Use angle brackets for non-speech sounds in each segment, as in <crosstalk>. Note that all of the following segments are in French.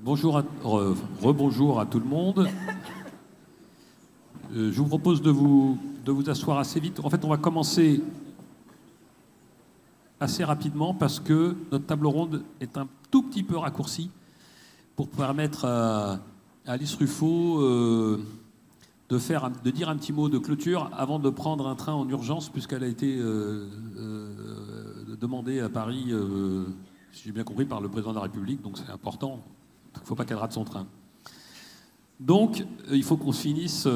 bonjour, rebonjour à tout le monde. Euh, je vous propose de vous, de vous asseoir assez vite. En fait, on va commencer assez rapidement parce que notre table ronde est un tout petit peu raccourcie pour permettre à, Alice Ruffo euh, de, dire un petit mot de clôture avant de prendre un train en urgence puisqu'elle a été euh, demandée à Paris, si j'ai bien compris, par le président de la République. Donc c'est important. Il ne faut pas qu'elle rate son train. Donc, il faut qu'on finisse,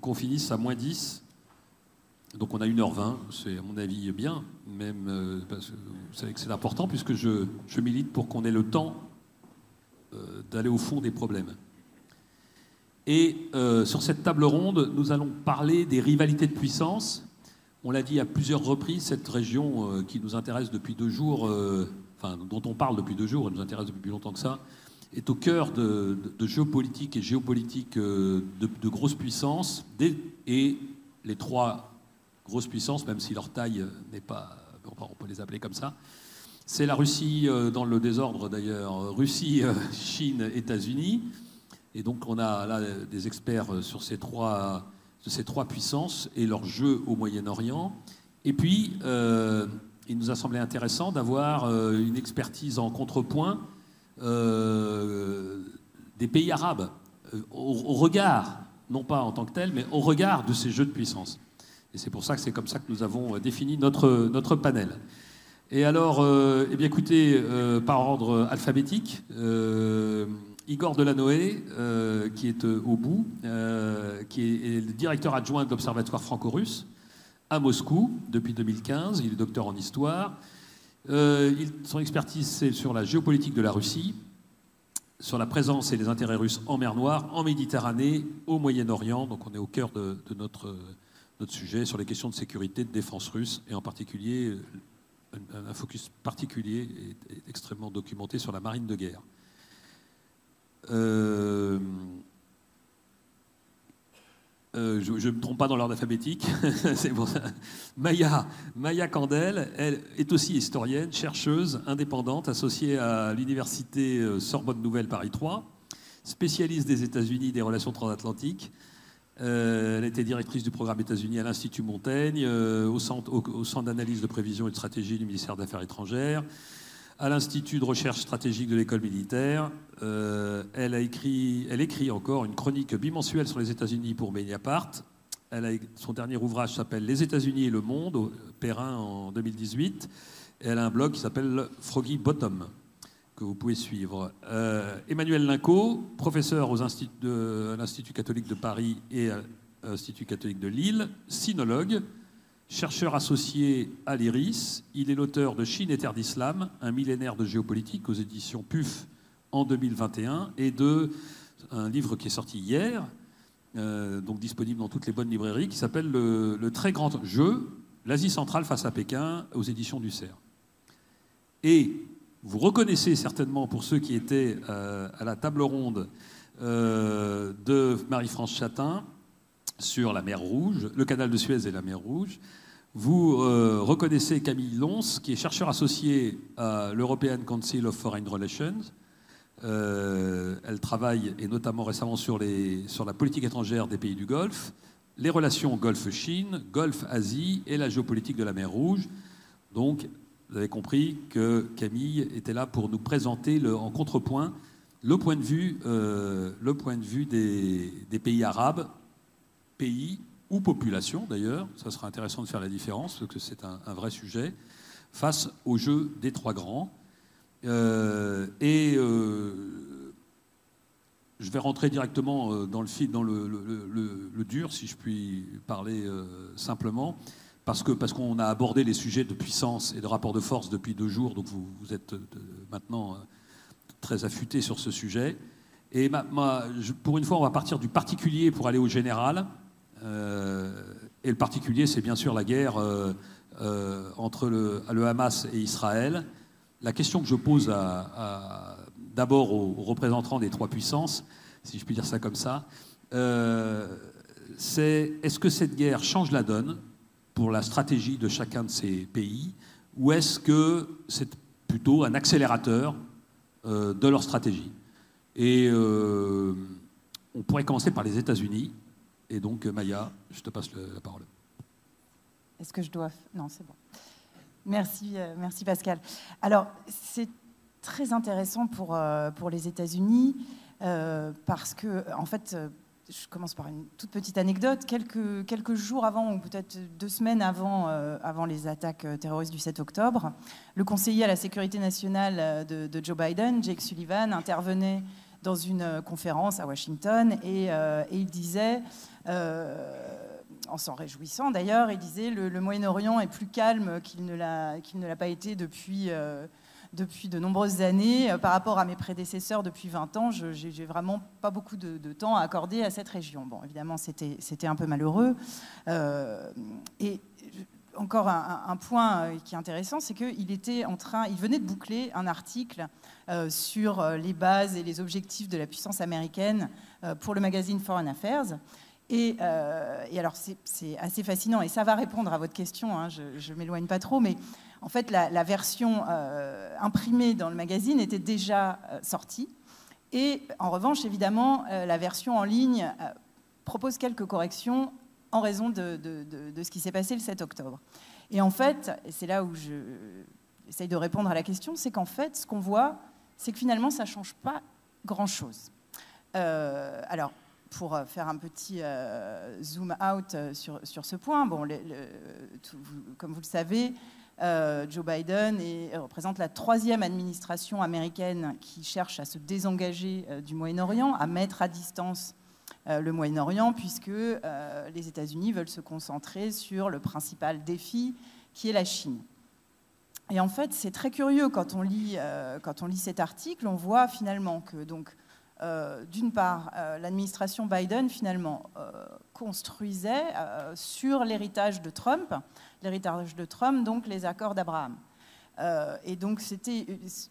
qu'on finisse à moins 10 donc on a 1h20, c'est à mon avis bien, même euh, parce que vous savez que c'est important puisque je, milite pour qu'on ait le temps euh, d'aller au fond des problèmes. Et euh, sur cette table ronde, nous allons parler des rivalités de puissance. On l'a dit à plusieurs reprises, cette région qui nous intéresse depuis deux jours, enfin dont on parle depuis deux jours, elle nous intéresse depuis plus longtemps que ça, est au cœur de, géopolitique et géopolitique de, de grosses puissances. Et les trois grosse puissance, même si leur taille n'est pas, on peut les appeler comme ça. C'est la Russie euh, dans le désordre d'ailleurs, Russie, euh, Chine, États-Unis. Et donc on a là des experts sur ces trois, ces trois puissances et leur jeu au Moyen-Orient. Et puis, euh, il nous a semblé intéressant d'avoir une expertise en contrepoint des pays arabes, au, au regard, non pas en tant que tel, mais au regard de ces jeux de puissance. Et c'est pour ça que c'est comme ça que nous avons euh, défini notre, notre panel. Et alors, euh, eh bien, écoutez, euh, par ordre alphabétique, Igor Delanoë, qui est au bout, qui est, le directeur adjoint de l'Observatoire franco-russe à Moscou depuis 2015. Il est docteur en histoire. Son expertise, c'est sur la géopolitique de la Russie, sur la présence et les intérêts russes en mer Noire, en Méditerranée, au Moyen-Orient. Donc on est au cœur de, de notre sujet sur les questions de sécurité, de défense russe, et en particulier un, focus particulier et, extrêmement documenté sur la marine de guerre. Euh, euh, je ne me trompe pas dans l'ordre alphabétique. <laughs> Maya, Maya Candel, elle est aussi historienne, chercheuse, indépendante, associée à l'université euh, Sorbonne Nouvelle Paris 3, spécialiste des États-Unis des relations transatlantiques, euh, elle été directrice du programme États-Unis à l'Institut Montaigne, au centre, au, centre d'analyse de prévision et de stratégie du ministère des Affaires étrangères, à l'Institut de recherche stratégique de l'école militaire. Euh, elle, écrit, encore une chronique bimensuelle sur les États-Unis pour Mediapart. Son dernier ouvrage s'appelle Les États-Unis et le monde, au Perrin en 2018. Et elle a un blog qui s'appelle Froggy Bottom que vous pouvez suivre. Euh, Emmanuel Linco, professeur à l'Institut catholique de Paris et à l'Institut catholique de Lille, sinologue, chercheur associé à l'IRIS. Il est l'auteur de Chine et terre d'islam, un millénaire de géopolitique aux éditions PUF en 2021 et de un livre qui est sorti hier, euh, donc disponible dans toutes les bonnes librairies, qui s'appelle le, très grand jeu, l'Asie centrale face à Pékin, aux éditions du CERF. Et vous reconnaissez certainement, pour ceux qui étaient euh, à la table ronde euh, de Marie-France Chatin sur la mer Rouge, le canal de Suez et la mer Rouge, vous euh, reconnaissez Camille Lons, qui est chercheur associé à l'European Council of Foreign Relations. elle travaille, et notamment récemment, sur, la politique étrangère des pays du Golfe, les relations Golfe-Chine, Golfe-Asie et la géopolitique de la mer Rouge. Donc, vous avez compris que Camille était là pour nous présenter en contrepoint le point de vue, euh, le point de vue des, pays arabes, pays ou populations d'ailleurs, ça sera intéressant de faire la différence, parce que c'est un, vrai sujet, face au jeu des trois grands. Euh, et euh, je vais rentrer directement dans le fil, dans le, dur, si je puis parler simplement parce qu'on parce a abordé les sujets de puissance et de rapport de force depuis deux jours, donc vous, vous êtes euh, maintenant euh, très affûté sur ce sujet. Et pour une fois, on va partir du particulier pour aller au général. Euh, et le particulier, c'est bien sûr la guerre entre le, Hamas et Israël. La question que je pose d'abord aux, représentants des trois puissances, si je puis dire ça comme ça, c'est est-ce que cette guerre change la donne pour la stratégie de chacun de ces pays ou est-ce que c'est plutôt un accélérateur euh, de leur stratégie? Et on pourrait commencer par les États-Unis. Et donc, Maya, je te passe la parole. Est-ce que je dois... Non, c'est bon. Merci, merci Pascal. Alors, c'est très intéressant pour, pour les États-Unis parce que, en fait, je commence par une toute petite anecdote. Quelques, quelques jours avant, ou peut-être deux semaines avant, euh, avant les attaques euh, terroristes du 7 octobre, le conseiller à la sécurité nationale euh, de, Joe Biden, Jake Sullivan, intervenait dans une conférence à Washington et, il disait, en s'en réjouissant d'ailleurs, il disait le, Moyen-Orient est plus calme qu'il ne l'a pas été depuis depuis de nombreuses années. Euh, par rapport à mes prédécesseurs depuis 20 ans, je n'ai vraiment pas beaucoup de, temps à accorder à cette région. Bon, évidemment, c'était un peu malheureux. Euh, et encore un, point euh, qui est intéressant, c'est qu'il était en train, il venait de boucler un article sur les bases et les objectifs de la puissance américaine pour le magazine Foreign Affairs. Et, alors, c'est assez fascinant, et ça va répondre à votre question, hein, je ne m'éloigne pas trop, mais en fait, la, version euh, imprimée dans le magazine était déjà euh, sortie. Et en revanche, évidemment, euh, la version en ligne propose quelques corrections en raison de, ce qui s'est passé le 7 octobre. Et en fait, c'est là où j'essaye de répondre à la question, c'est qu'en fait, ce qu'on voit, c'est que finalement, ça ne change pas grand-chose. alors, pour faire un petit zoom out sur, ce point, bon, comme vous le savez, euh, Joe Biden représente la troisième administration américaine qui cherche à se désengager euh, du Moyen-Orient, à mettre à distance euh, le Moyen-Orient, puisque les États-Unis veulent se concentrer sur le principal défi, qui est la Chine. Et en fait, c'est très curieux quand on, lit, lit cet article, on voit finalement que donc d'une part, l'administration Biden finalement construisait sur l'héritage de Trump, l'héritage de Trump, donc les accords d'Abraham. Euh, et donc c'était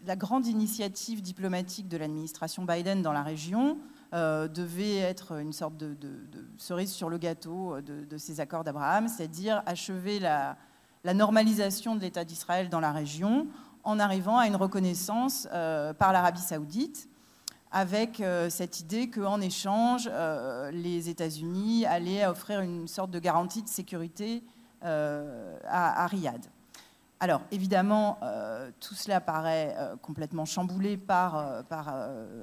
la grande initiative diplomatique de l'administration Biden dans la région euh, devait être une sorte de, cerise sur le gâteau de, ces accords d'Abraham, c'est-à-dire achever la, normalisation de l'État d'Israël dans la région en arrivant à une reconnaissance euh, par l'Arabie saoudite avec cette idée qu'en échange, les États-Unis allaient offrir une sorte de garantie de sécurité euh, à, Riyad. Alors évidemment, euh, tout cela paraît euh, complètement chamboulé par, par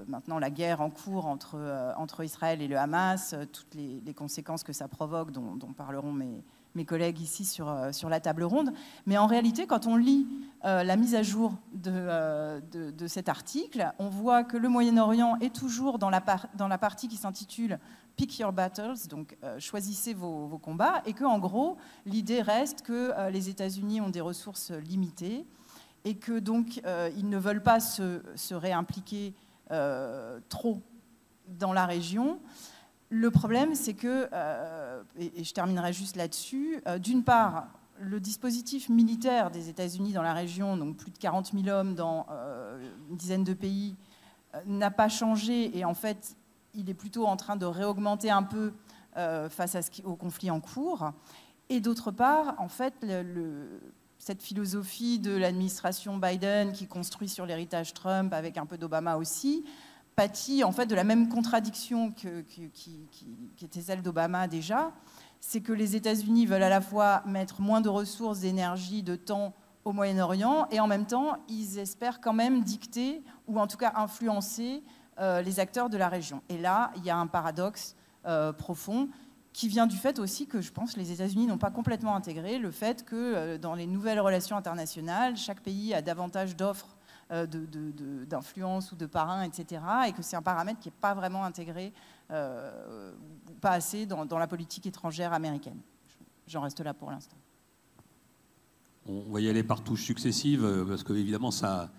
maintenant la guerre en cours entre, Israël et le Hamas, toutes les, conséquences que ça provoque, dont, parleront mes, collègues ici sur, la table ronde. Mais en réalité, quand on lit la mise à jour de, cet article, on voit que le Moyen-Orient est toujours dans la partie qui s'intitule pick your battles, donc euh, choisissez vos, combats, et que en gros, l'idée reste que euh, les États-Unis ont des ressources limitées et que donc euh, ils ne veulent pas se, réimpliquer trop dans la région. Le problème, c'est que, et, et, je terminerai juste là-dessus, d'une part, le dispositif militaire des États-Unis dans la région, donc plus de 40 000 hommes dans une dizaine de pays, n'a pas changé et en fait il est plutôt en train de réaugmenter un peu euh, face au conflit en cours. Et d'autre part, en fait, cette philosophie de l'administration Biden qui construit sur l'héritage Trump avec un peu d'Obama aussi, pâtit en fait de la même contradiction que, qui, était celle d'Obama déjà, c'est que les États-Unis veulent à la fois mettre moins de ressources, d'énergie, de temps au Moyen-Orient, et en même temps, ils espèrent quand même dicter, ou en tout cas influencer, les acteurs de la région. Et là, il y a un paradoxe euh, profond qui vient du fait aussi que je pense les États-Unis n'ont pas complètement intégré le fait que euh, dans les nouvelles relations internationales, chaque pays a davantage d'offres d'influence ou de parrains, etc. Et que c'est un paramètre qui n'est pas vraiment intégré, ou pas assez, dans, dans, la politique étrangère américaine. J'en reste là pour l'instant. On va y aller par touches successives, parce que évidemment, ça,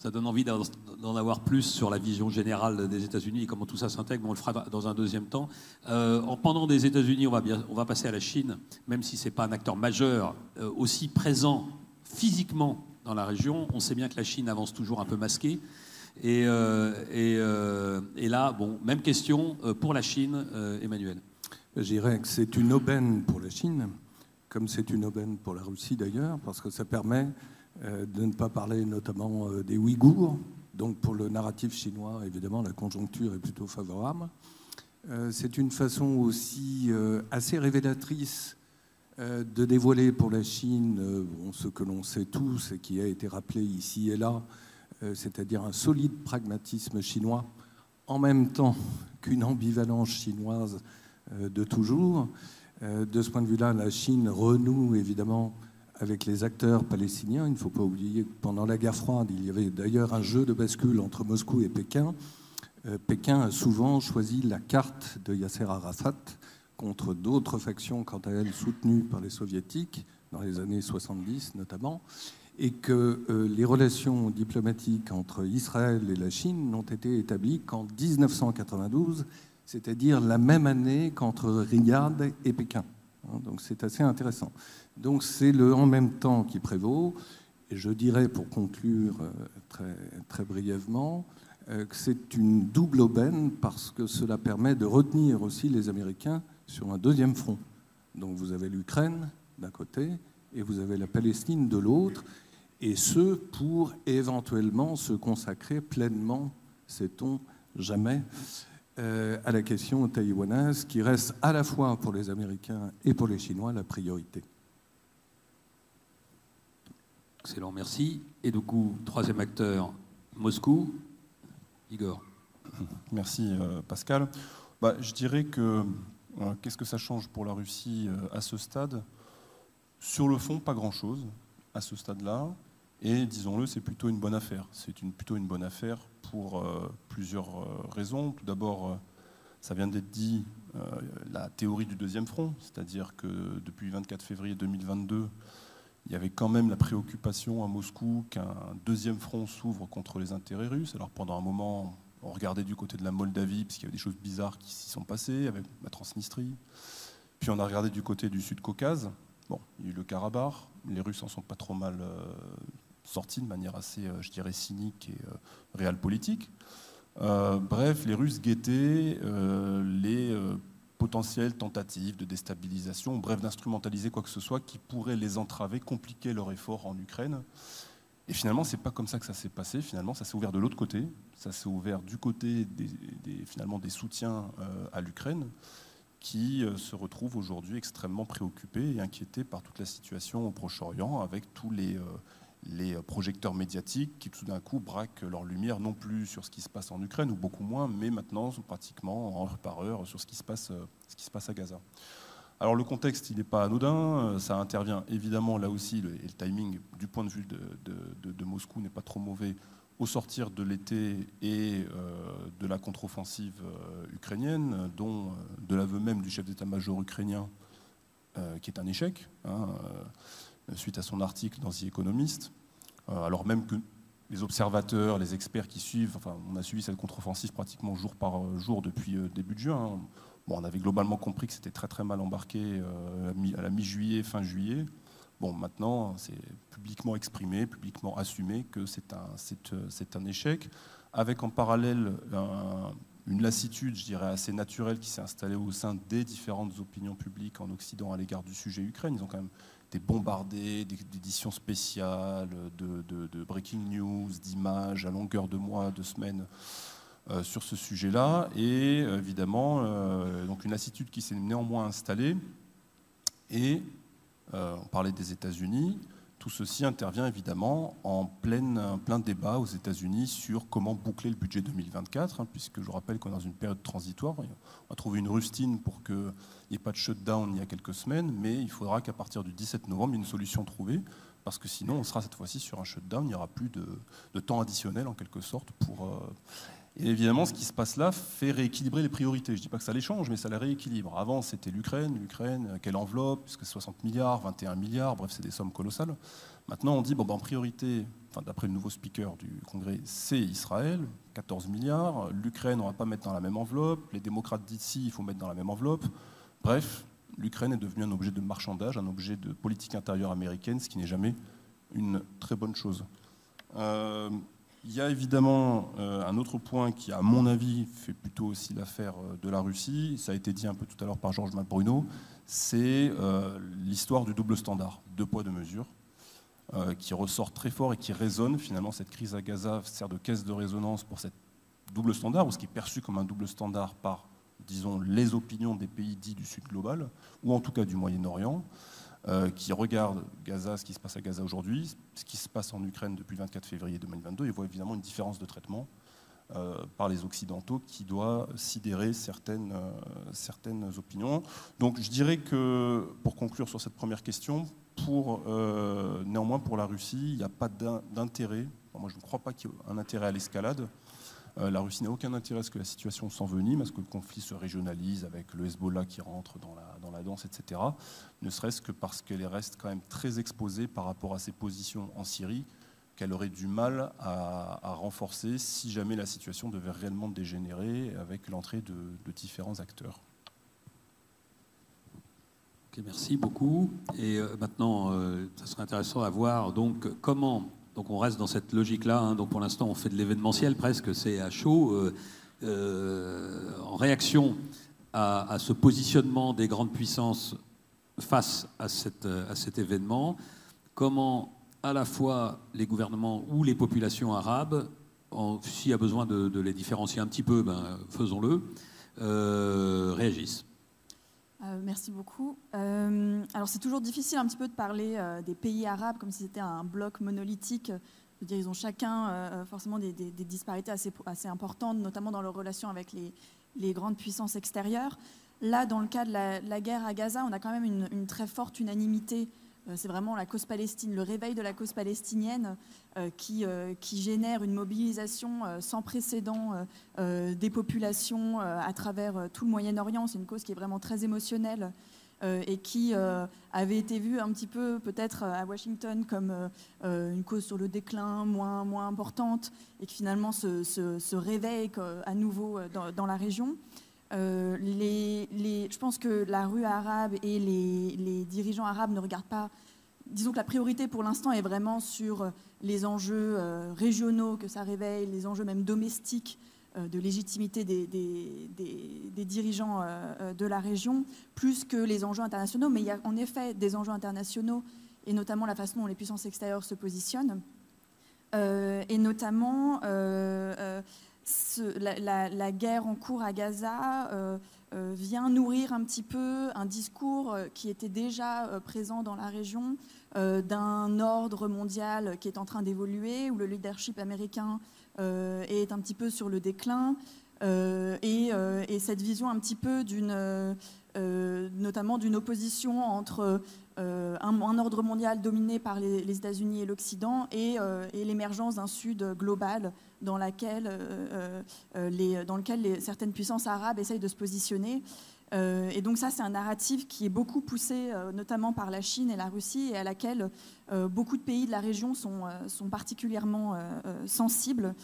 ça donne envie d'en avoir plus sur la vision générale des États-Unis et comment tout ça s'intègre, on le fera dans un deuxième temps. Euh, en pendant des États-Unis, on va, on va passer à la Chine, même si ce n'est pas un acteur majeur, euh, aussi présent physiquement dans la région. On sait bien que la Chine avance toujours un peu masquée. Et, euh, là, bon, même question pour la Chine, Emmanuel. Je dirais que c'est une aubaine pour la Chine, comme c'est une aubaine pour la Russie d'ailleurs, parce que ça permet de ne pas parler notamment euh, des Ouïghours, Donc pour le narratif chinois, évidemment, la conjoncture est plutôt favorable. Euh, c'est une façon aussi euh, assez révélatrice euh, de dévoiler pour la Chine ce que l'on sait tous et qui a été rappelé ici et là, c'est-à-dire un solide pragmatisme chinois, en même temps qu'une ambivalence chinoise de toujours. De ce point de vue-là, la Chine renoue évidemment avec les acteurs palestiniens. Il ne faut pas oublier que pendant la guerre froide, il y avait d'ailleurs un jeu de bascule entre Moscou et Pékin. Euh, Pékin a souvent choisi la carte de Yasser Arafat contre d'autres factions, quant à elles, soutenues par les soviétiques, dans les années 70 notamment, et que euh, les relations diplomatiques entre Israël et la Chine n'ont été établies qu'en 1992, c'est-à-dire la même année qu'entre Riyad et Pékin. Hein, donc c'est assez intéressant. Donc c'est le en même temps qui prévaut. Et je dirais, pour conclure euh, très, très brièvement, euh, que c'est une double aubaine parce que cela permet de retenir aussi les Américains sur un deuxième front. Donc vous avez l'Ukraine d'un côté et vous avez la Palestine de l'autre, et ce pour éventuellement se consacrer pleinement, sait-on jamais, euh, à la question taïwanaise qui reste à la fois pour les Américains et pour les Chinois la priorité. Excellent, merci. Et du coup, troisième acteur, Moscou, Igor. <laughs> Merci euh, Pascal. Bah, je dirais que euh, qu'est-ce que ça change pour la Russie euh, à ce stade? Sur le fond, pas grand-chose à ce stade-là. Et disons-le, c'est plutôt une bonne affaire. C'est plutôt une bonne affaire pour plusieurs raisons. Tout d'abord, ça vient d'être dit, la théorie du deuxième front, c'est-à-dire que depuis le 24 février 2022, il y avait quand même la préoccupation à Moscou qu'un deuxième front s'ouvre contre les intérêts russes. Alors pendant un moment, on regardait du côté de la Moldavie, parce qu'il y avait des choses bizarres qui s'y sont passées, avec la Transnistrie. Puis on a regardé du côté du Sud-Caucase. Bon, il y a eu le Karabakh. Les Russes en sont pas trop mal euh, sortis de manière assez, euh, je dirais, cynique et euh, réelle politique. bref, les Russes guettaient les potentielles tentatives de déstabilisation, bref, d'instrumentaliser quoi que ce soit qui pourrait les entraver, compliquer leur effort en Ukraine. Et finalement, c'est pas comme ça que ça s'est passé. Finalement, ça s'est ouvert de l'autre côté. Ça s'est ouvert du côté des, finalement des soutiens euh, à l'Ukraine, qui euh, se retrouvent aujourd'hui extrêmement préoccupés et inquiétés par toute la situation au Proche-Orient, avec tous les, euh, les projecteurs médiatiques qui tout d'un coup braquent leur lumière non plus sur ce qui se passe en Ukraine, ou beaucoup moins, mais maintenant pratiquement heure par heure sur ce qui se passe, ce qui se passe à Gaza. Alors le contexte, il n'est pas anodin, ça intervient évidemment là aussi, et le timing du point de vue de, Moscou n'est pas trop mauvais au sortir de l'été et euh, de la contre-offensive euh, ukrainienne, dont euh, de l'aveu même du chef d'état-major ukrainien, qui est un échec. Hein, suite à son article dans The Economist, euh, alors même que les observateurs, les experts qui suivent, enfin, on a suivi cette contre-offensive pratiquement jour par jour depuis euh, début de juin. Hein. Bon, on avait globalement compris que c'était très très mal embarqué euh, à la mi-juillet, fin juillet. Bon, maintenant, c'est publiquement exprimé, publiquement assumé que c'est, un échec, avec en parallèle une lassitude, je dirais, assez naturelle qui s'est installée au sein des différentes opinions publiques en Occident à l'égard du sujet Ukraine. Ils ont quand même des bombardés d'éditions spéciales, de, breaking news, d'images à longueur de mois, de semaines euh, sur ce sujet-là. Et évidemment, euh, donc une lassitude qui s'est néanmoins installée. Et euh, on parlait des États-Unis. Tout ceci intervient évidemment en plein, débat aux États-Unis sur comment boucler le budget 2024, hein, puisque je rappelle qu'on est dans une période transitoire. On a trouvé une rustine pour qu'il n'y ait pas de shutdown il y a quelques semaines, mais il faudra qu'à partir du 17 novembre, il y ait une solution trouvée, parce que sinon, on sera cette fois-ci sur un shutdown, il n'y aura plus de, temps additionnel en quelque sorte pour. Et évidemment, ce qui se passe là fait rééquilibrer les priorités. Je ne dis pas que ça les change, mais ça les rééquilibre. Avant, c'était l'Ukraine. L'Ukraine, quelle enveloppe Puisque 60 milliards, 21 milliards, bref, c'est des sommes colossales. Maintenant, on dit, bon, ben, en priorité, enfin, d'après le nouveau speaker du Congrès, c'est Israël, 14 milliards. L'Ukraine, on ne va pas mettre dans la même enveloppe. Les démocrates d'ici, il faut mettre dans la même enveloppe. Bref, l'Ukraine est devenue un objet de marchandage, un objet de politique intérieure américaine, ce qui n'est jamais une très bonne chose. Euh, il y a évidemment euh, un autre point qui, à mon avis, fait plutôt aussi l'affaire euh, de la Russie. Ça a été dit un peu tout à l'heure par Georges Bruno. C'est euh, l'histoire du double standard, deux poids, deux mesures. qui ressort très fort et qui résonne. Finalement, cette crise à Gaza sert de caisse de résonance pour cette double standard, ou ce qui est perçu comme un double standard par, disons, les opinions des pays dits du Sud global, ou en tout cas du Moyen-Orient. Euh, qui regarde Gaza, ce qui se passe à Gaza aujourd'hui, ce qui se passe en Ukraine depuis le 24 février 2022, et voit évidemment une différence de traitement euh, par les Occidentaux qui doit sidérer certaines, euh, certaines opinions. Donc je dirais que, pour conclure sur cette première question, pour, néanmoins pour la Russie, il n'y a pas d'intérêt, moi je ne crois pas qu'il y ait un intérêt à l'escalade, la Russie n'a aucun intérêt à ce que la situation s'envenime, à ce que le conflit se régionalise avec le Hezbollah qui rentre dans la, dans la danse, etc. Ne serait-ce que parce qu'elle reste quand même très exposée par rapport à ses positions en Syrie, qu'elle aurait du mal à, renforcer si jamais la situation devait réellement dégénérer avec l'entrée de, différents acteurs. merci beaucoup. Et euh, maintenant, euh, ça serait intéressant à voir donc comment donc on reste dans cette logique-là. Hein. Donc pour l'instant, on fait de l'événementiel presque, c'est à chaud. Euh, euh, en réaction à, ce positionnement des grandes puissances face à, cet événement, comment à la fois les gouvernements ou les populations arabes, s'il y a besoin de, les différencier un petit peu, ben, faisons-le, euh, réagissent. Euh, merci beaucoup. Euh, alors c'est toujours difficile un petit peu de parler euh, des pays arabes comme si c'était un bloc monolithique. Je veux dire, ils ont chacun forcément des, disparités assez, importantes, notamment dans leurs relations avec les, grandes puissances extérieures. Là, dans le cas de la, guerre à Gaza, on a quand même une, très forte unanimité c'est vraiment la cause palestine, le réveil de la cause palestinienne euh, qui, euh, qui, génère une mobilisation sans précédent des populations à travers tout le Moyen-Orient. C'est une cause qui est vraiment très émotionnelle et qui avait été vue un petit peu peut-être à Washington comme une cause sur le déclin moins, importante et qui finalement se, réveille à nouveau dans la région. Euh, je pense que la rue arabe et les, dirigeants arabes ne regardent pas. Disons que la priorité pour l'instant est vraiment sur les enjeux euh, régionaux que ça réveille, les enjeux même domestiques euh, de légitimité des, des dirigeants de la région, plus que les enjeux internationaux. Mais il y a en effet des enjeux internationaux, et notamment la façon dont les puissances extérieures se positionnent. et notamment la, guerre en cours à Gaza euh, euh, vient nourrir un petit peu un discours euh, qui était déjà présent dans la région d'un ordre mondial qui est en train d'évoluer, où le leadership américain est un petit peu sur le déclin, et, cette vision un petit peu d'une, notamment d'une opposition entre un, ordre mondial dominé par les, États-Unis et l'Occident et l'émergence d'un Sud global dans, euh, euh, lequel certaines puissances arabes essayent de se positionner. Euh, et donc ça, c'est un narratif qui est beaucoup poussé, notamment par la Chine et la Russie, et à laquelle beaucoup de pays de la région sont particulièrement sensibles,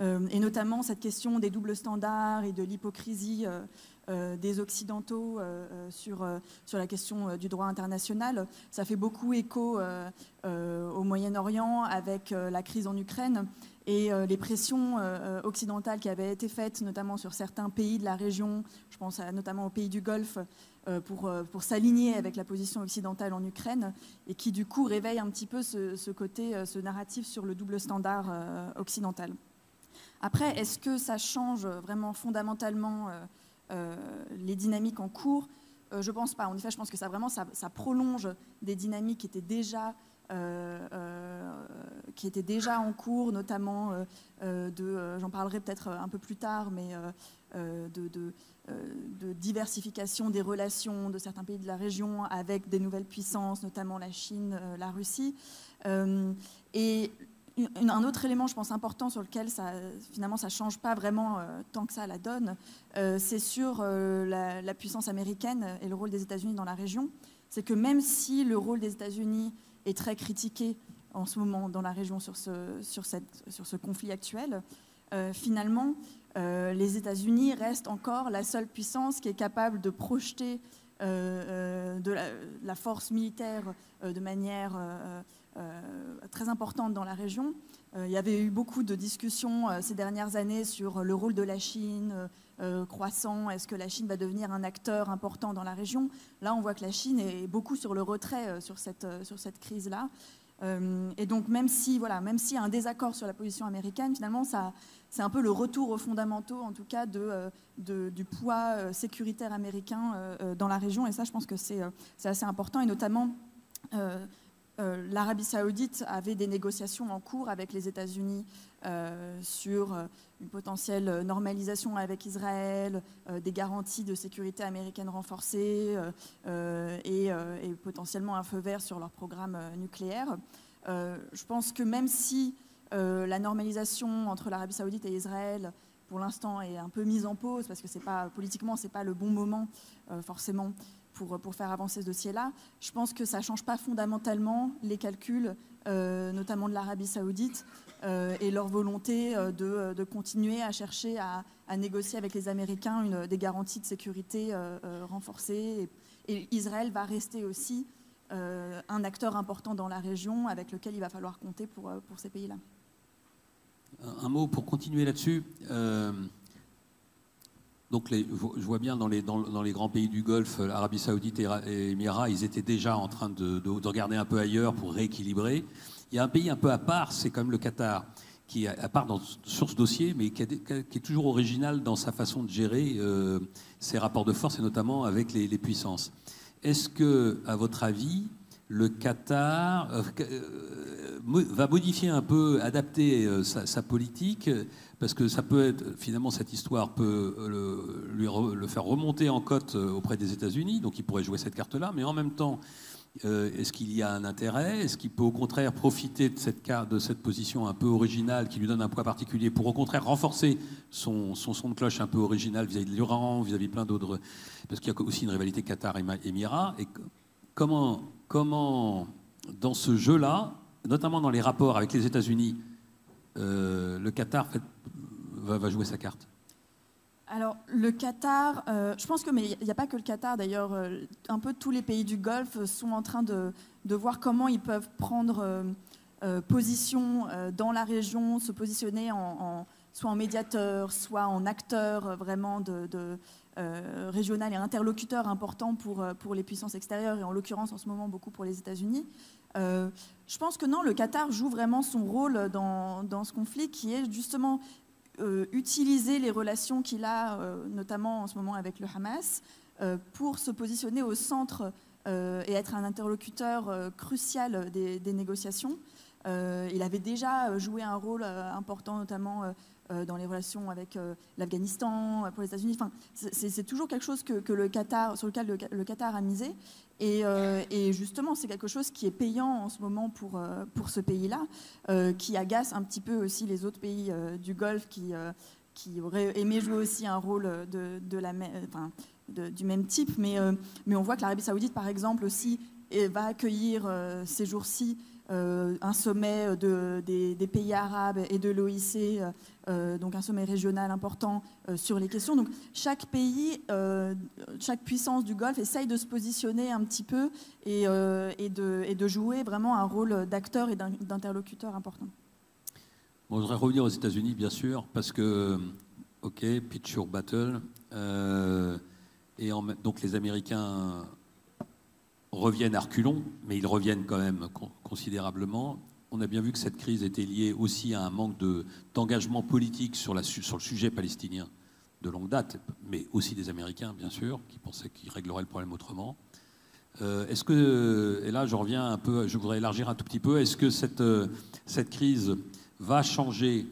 et notamment cette question des doubles standards et de l'hypocrisie des Occidentaux sur, sur la question du droit international. Ça fait beaucoup écho au Moyen-Orient avec la crise en Ukraine et euh, les pressions euh, euh, occidentales qui avaient été faites, notamment sur certains pays de la région, je pense notamment aux pays du Golfe, pour, pour s'aligner avec la position occidentale en Ukraine, et qui du coup réveillent un petit peu ce, côté, ce narratif sur le double standard occidental. Après, est-ce que ça change vraiment fondamentalement les dynamiques en cours? Je pense pas. En effet, je pense que ça vraiment ça, prolonge des dynamiques qui étaient déjà euh, euh, qui déjà en cours, notamment euh, de, j'en parlerai peut-être un peu plus tard, mais de, de, diversification des relations de certains pays de la région avec des nouvelles puissances, notamment la Chine, la Russie. et un autre élément, je pense, important sur lequel ça, finalement ça ne change pas vraiment tant que ça la donne, c'est sur la, la, puissance américaine et le rôle des États-Unis dans la région. C'est que même si le rôle des États-Unis est très critiqué en ce moment dans la région sur ce, conflit actuel, euh, finalement, euh, les États-Unis restent encore la seule puissance qui est capable de projeter euh, de la, force militaire de manière très importante dans la région. il y avait eu beaucoup de discussions ces dernières années sur le rôle de la Chine, euh, croissant Est-ce que la Chine va devenir un acteur important dans la région? Là, on voit que la Chine est beaucoup sur le retrait euh, sur cette, euh, sur cette crise-là. et donc même si voilà, même s'il y a un désaccord sur la position américaine, finalement ça c'est un peu le retour aux fondamentaux, en tout cas, de, du poids sécuritaire américain dans la région. Et ça, je pense que c'est assez important. Et notamment, l'Arabie saoudite avait des négociations en cours avec les États-Unis sur une potentielle normalisation avec Israël, euh, des garanties de sécurité américaine renforcées euh, euh, et, potentiellement un feu vert sur leur programme nucléaire. je pense que même si la normalisation entre l'Arabie saoudite et Israël pour l'instant est un peu mise en pause parce que c'est pas politiquement c'est pas le bon moment forcément pour, faire avancer ce dossier-là. Je pense que ça ne change pas fondamentalement les calculs, notamment de l'Arabie saoudite, euh, et leur volonté euh, de, continuer à chercher à, négocier avec les Américains des garanties de sécurité euh, renforcées. Et, Israël va rester aussi un acteur important dans la région avec lequel il va falloir compter pour ces pays-là. Un mot pour continuer là-dessus. Donc je vois bien dans les, grands pays du Golfe, Arabie Saoudite et Émirats, ils étaient déjà en train de, de, regarder un peu ailleurs pour rééquilibrer. Il y a un pays un peu à part, c'est quand même le Qatar, qui est à part dans, sur ce dossier, mais qui, est toujours original dans sa façon de gérer euh, ses rapports de force, et notamment avec les, puissances. Est-ce que, à votre avis, le Qatar euh, euh, va modifier un peu, adapter sa, politique parce que ça peut être, finalement, cette histoire peut le, lui le faire remonter en cote auprès des États-Unis, donc il pourrait jouer cette carte-là, mais en même temps, euh, est-ce qu'il y a un intérêt? Est-ce qu'il peut au contraire profiter de cette, carte, de cette position un peu originale qui lui donne un poids particulier pour au contraire renforcer son, son de cloche un peu original vis-à-vis de l'Iran, vis-à-vis plein d'autres? Parce qu'il y a aussi une rivalité Qatar-Émirats. Et comment, comment, dans ce jeu-là, notamment dans les rapports avec les États-Unis, euh, le Qatar va jouer sa carte alors, le Qatar, euh, je pense que, mais il n'y a pas que le Qatar d'ailleurs, euh, un peu tous les pays du Golfe sont en train de, voir comment ils peuvent prendre position dans la région, se positionner en, soit en médiateur, soit en acteur vraiment de, régional et interlocuteur important pour, pour les puissances extérieures, et en l'occurrence en ce moment beaucoup pour les États-Unis. je pense que non, le Qatar joue vraiment son rôle dans, dans ce conflit qui est justement euh, utiliser les relations qu'il a, euh, notamment en ce moment avec le Hamas, euh, pour se positionner au centre et être un interlocuteur crucial des, négociations. il avait déjà joué un rôle important, notamment dans les relations avec l'Afghanistan, pour les États-Unis. Enfin, c'est toujours quelque chose que, le Qatar, sur lequel le Qatar a misé. Euh, et, justement, c'est quelque chose qui est payant en ce moment pour, euh, pour ce pays-là, euh, qui agace un petit peu aussi les autres pays du Golfe qui, qui auraient aimé jouer aussi un rôle de, de la, enfin, du même type. Mais, mais on voit que l'Arabie saoudite, par exemple, aussi va accueillir ces jours-ci euh, un sommet de, des, pays arabes et de l'OIC, euh, donc un sommet régional important euh, sur les questions. Donc chaque pays, chaque puissance du Golfe essaye de se positionner un petit peu et, de, jouer vraiment un rôle d'acteur et d'interlocuteur important. Bon, je voudrais revenir aux États-Unis, bien sûr, parce que, OK, pitch battle, et donc les Américains reviennent à reculons, mais ils reviennent quand même considérablement. On a bien vu que cette crise était liée aussi à un manque d'engagement politique sur, la, sur, le sujet palestinien de longue date, mais aussi des Américains, bien sûr, qui pensaient qu'ils régleraient le problème autrement. Euh, est-ce que, et là je reviens un peu, je voudrais élargir un tout petit peu, est-ce que cette, cette crise va changer,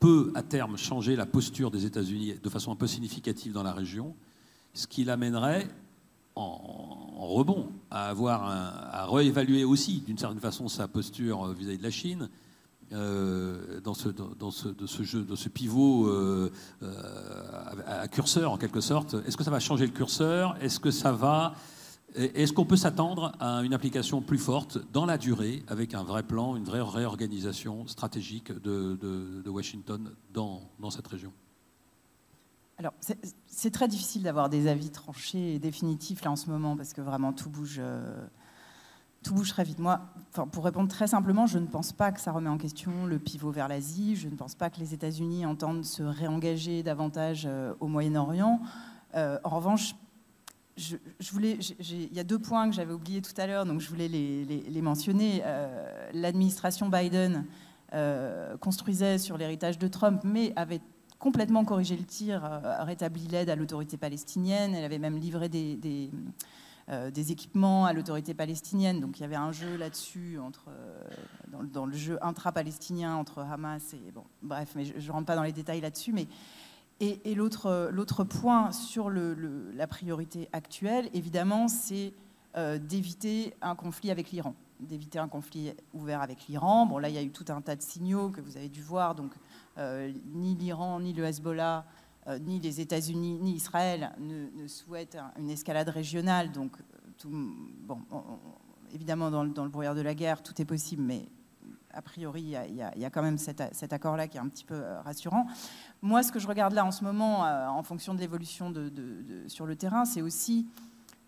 peut à terme changer la posture des États-Unis de façon un peu significative dans la région, ce qui l'amènerait en, rebond, à, avoir à réévaluer aussi d'une certaine façon sa posture vis-à-vis de la Chine. Euh, dans, ce, dans, ce, de ce jeu, de ce pivot euh, euh, à curseur en quelque sorte. Est-ce que ça va changer le curseur? Est-ce que ça va Est-ce qu'on peut s'attendre à une application plus forte dans la durée, avec un vrai plan, une vraie réorganisation stratégique de, Washington dans cette région? Alors, c'est très difficile d'avoir des avis tranchés et définitifs là en ce moment parce que vraiment tout bouge, euh, tout bouge très vite. Moi, pour répondre très simplement, je ne pense pas que ça remet en question le pivot vers l'Asie. Je ne pense pas que les États-Unis entendent se réengager davantage euh, au Moyen-Orient. Euh, en revanche, il y a deux points que j'avais oubliés tout à l'heure, donc je voulais les, mentionner. L'administration Biden construisait sur l'héritage de Trump, mais avait complètement corrigé le tir, euh, rétabli l'aide à l'autorité palestinienne. Elle avait même livré des, des, équipements à l'autorité palestinienne. Donc il y avait un jeu là-dessus entre dans, dans, le jeu intra-palestinien entre Hamas et bon, bref, mais je ne rentre pas dans les détails là-dessus, mais et, l'autre point sur la priorité actuelle, évidemment, c'est euh, d'éviter un conflit avec l'Iran, d'éviter un conflit ouvert avec l'Iran. Bon, là, il y a eu tout un tas de signaux que vous avez dû voir. Donc, euh, ni l'Iran, ni le Hezbollah, euh, ni les États-Unis, ni Israël ne, souhaitent une escalade régionale. Donc, bon, évidemment, dans, le brouillard de la guerre, tout est possible, mais a priori, il y, a, quand même cet, accord-là qui est un petit peu euh, rassurant. Moi, ce que je regarde là en ce moment, euh, en fonction de l'évolution sur le terrain, c'est aussi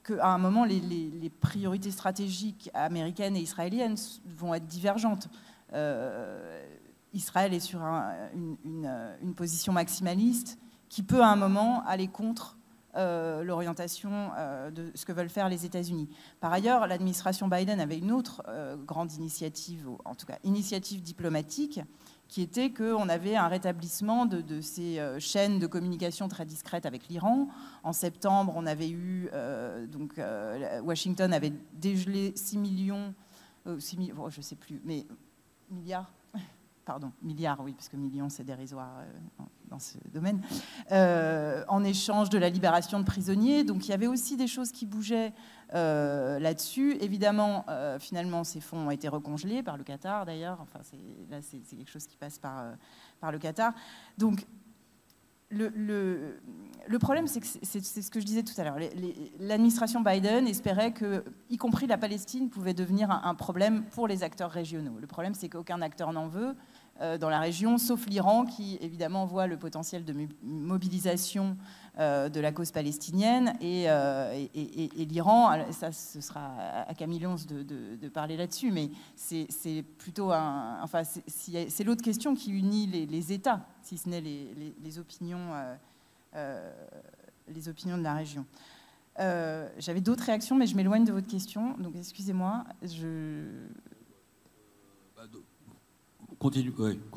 qu'à un moment, les, priorités stratégiques américaines et israéliennes vont être divergentes. Euh, Israël est sur une, position maximaliste qui peut à un moment aller contre euh, l'orientation euh, de ce que veulent faire les États-Unis. Par ailleurs, l'administration Biden avait une autre euh, grande initiative, en tout cas initiative diplomatique, qui était qu'on avait un rétablissement de, ces chaînes de communication très discrètes avec l'Iran. En septembre, on avait eu, donc Washington avait dégelé 6 millions, 6 millions je sais plus, mais milliards pardon, milliards, oui, parce que millions, c'est dérisoire euh, dans ce domaine, euh, en échange de la libération de prisonniers. Donc il y avait aussi des choses qui bougeaient euh, là-dessus. Évidemment, finalement, ces fonds ont été recongelés par le Qatar, d'ailleurs. Enfin, là, c'est quelque chose qui passe par, par le Qatar. Donc, le, le, problème, c'est ce que je disais tout à l'heure. L'administration Biden espérait que, y compris la Palestine, pouvait devenir un, problème pour les acteurs régionaux. Le problème, c'est qu'aucun acteur n'en veut. Euh, dans la région, sauf l'Iran qui évidemment voit le potentiel de mobilisation euh, de la cause palestinienne. Et, euh, l'Iran, ça ce sera à Camille de, de, parler là-dessus, mais c'est plutôt un, enfin c'est l'autre question qui unit les, États, si ce n'est les, opinions, les opinions de la région. J'avais d'autres réactions, mais je m'éloigne de votre question, donc excusez-moi. Je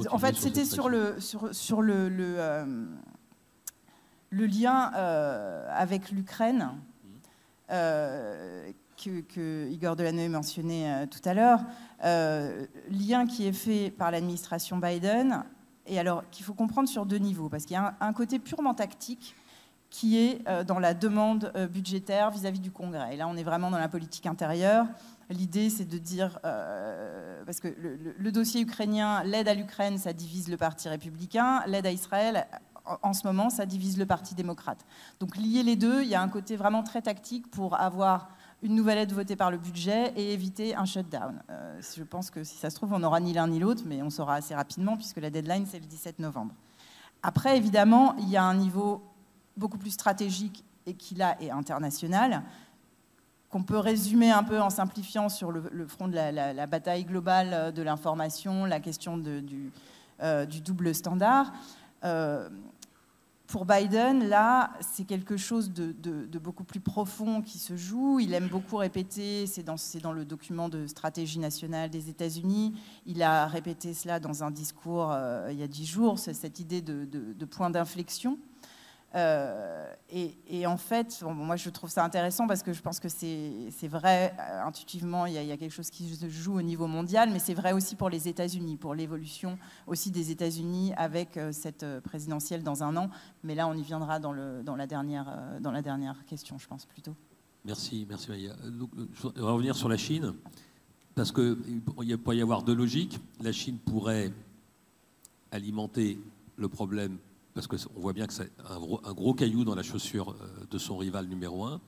en fait, c'était sur le, sur, sur le, le, euh, le lien euh, avec l'Ukraine euh, que, que, Igor Delanoë mentionnait tout à l'heure. lien qui est fait par l'administration Biden et alors qu'il faut comprendre sur deux niveaux, parce qu'il y a un, côté purement tactique qui est dans la demande budgétaire vis-à-vis -vis du Congrès. Et là, on est vraiment dans la politique intérieure. L'idée, c'est de dire, euh, parce que le, dossier ukrainien, l'aide à l'Ukraine, ça divise le Parti républicain, l'aide à Israël, en, ce moment, ça divise le Parti démocrate. Donc lier les deux, il y a un côté vraiment très tactique pour avoir une nouvelle aide votée par le budget et éviter un shutdown. Euh, je pense que si ça se trouve, on n'aura ni l'un ni l'autre, mais on saura assez rapidement puisque la deadline, c'est le 17 novembre. Après, évidemment, il y a un niveau beaucoup plus stratégique et qui là est international qu'on peut résumer un peu en simplifiant sur le, front de la, bataille globale euh, de l'information, la question du, euh, du, double standard. Euh, pour Biden, là, c'est quelque chose de, beaucoup plus profond qui se joue. Il aime beaucoup répéter, c'est dans, le document de stratégie nationale des États-Unis, il a répété cela dans un discours il y a dix jours, cette idée de, point d'inflexion. Euh, et, en fait, moi je trouve ça intéressant parce que je pense que c'est vrai, euh, intuitivement, il y, a, quelque chose qui se joue au niveau mondial, mais c'est vrai aussi pour les États-Unis, pour l'évolution aussi des États-Unis avec euh, cette présidentielle dans un an. Mais là, on y viendra dans, la, dernière, dans la dernière question, je pense plutôt. Merci, merci Maya. je vais revenir sur la Chine, parce qu'il pourrait y avoir deux logiques. La Chine pourrait alimenter le problème parce qu'on voit bien que c'est un, gros caillou dans la chaussure euh, de son rival numéro un.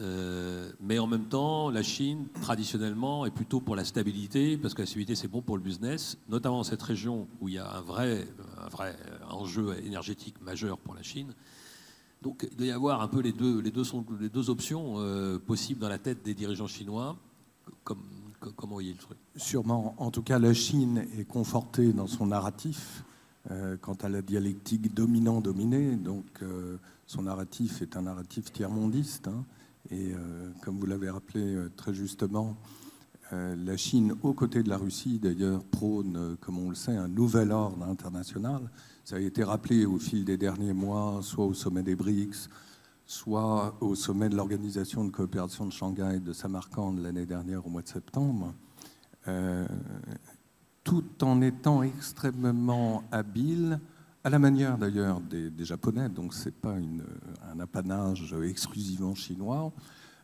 Euh, mais en même temps, la Chine, traditionnellement, est plutôt pour la stabilité, parce que la stabilité, c'est bon pour le business, notamment dans cette région où il y a un vrai, un vrai enjeu énergétique majeur pour la Chine. Donc il doit y avoir un peu les deux, les deux, options euh, possibles dans la tête des dirigeants chinois. Comme, comment voyez le truc? Sûrement. En tout cas, la Chine est confortée dans son narratif quant à la dialectique dominant-dominé. Donc son narratif est un narratif tiers-mondiste. Hein. et comme vous l'avez rappelé très justement, la Chine, aux côtés de la Russie, d'ailleurs, prône, comme on le sait, un nouvel ordre international. Ça a été rappelé au fil des derniers mois, soit au sommet des BRICS, soit au sommet de l'Organisation de coopération de Shanghai de Samarkand l'année dernière au mois de septembre, euh, tout en étant extrêmement habile, à la manière d'ailleurs des, Japonais, donc ce n'est pas un apanage exclusivement chinois,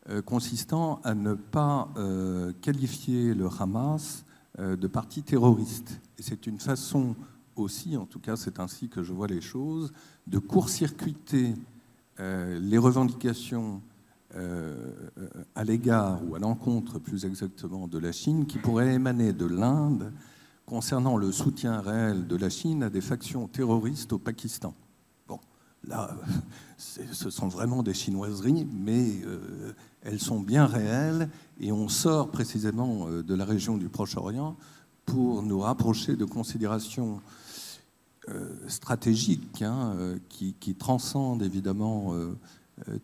euh, consistant à ne pas euh, qualifier le Hamas de parti terroriste. Et c'est une façon aussi, en tout cas c'est ainsi que je vois les choses, de court-circuiter euh, les revendications euh, à l'égard ou à l'encontre plus exactement de la Chine qui pourraient émaner de l'Inde concernant le soutien réel de la Chine à des factions terroristes au Pakistan. Bon, là, ce sont vraiment des chinoiseries, mais euh, elles sont bien réelles et on sort précisément de la région du Proche-Orient pour nous rapprocher de considérations euh, stratégique hein, euh, qui, transcende évidemment euh,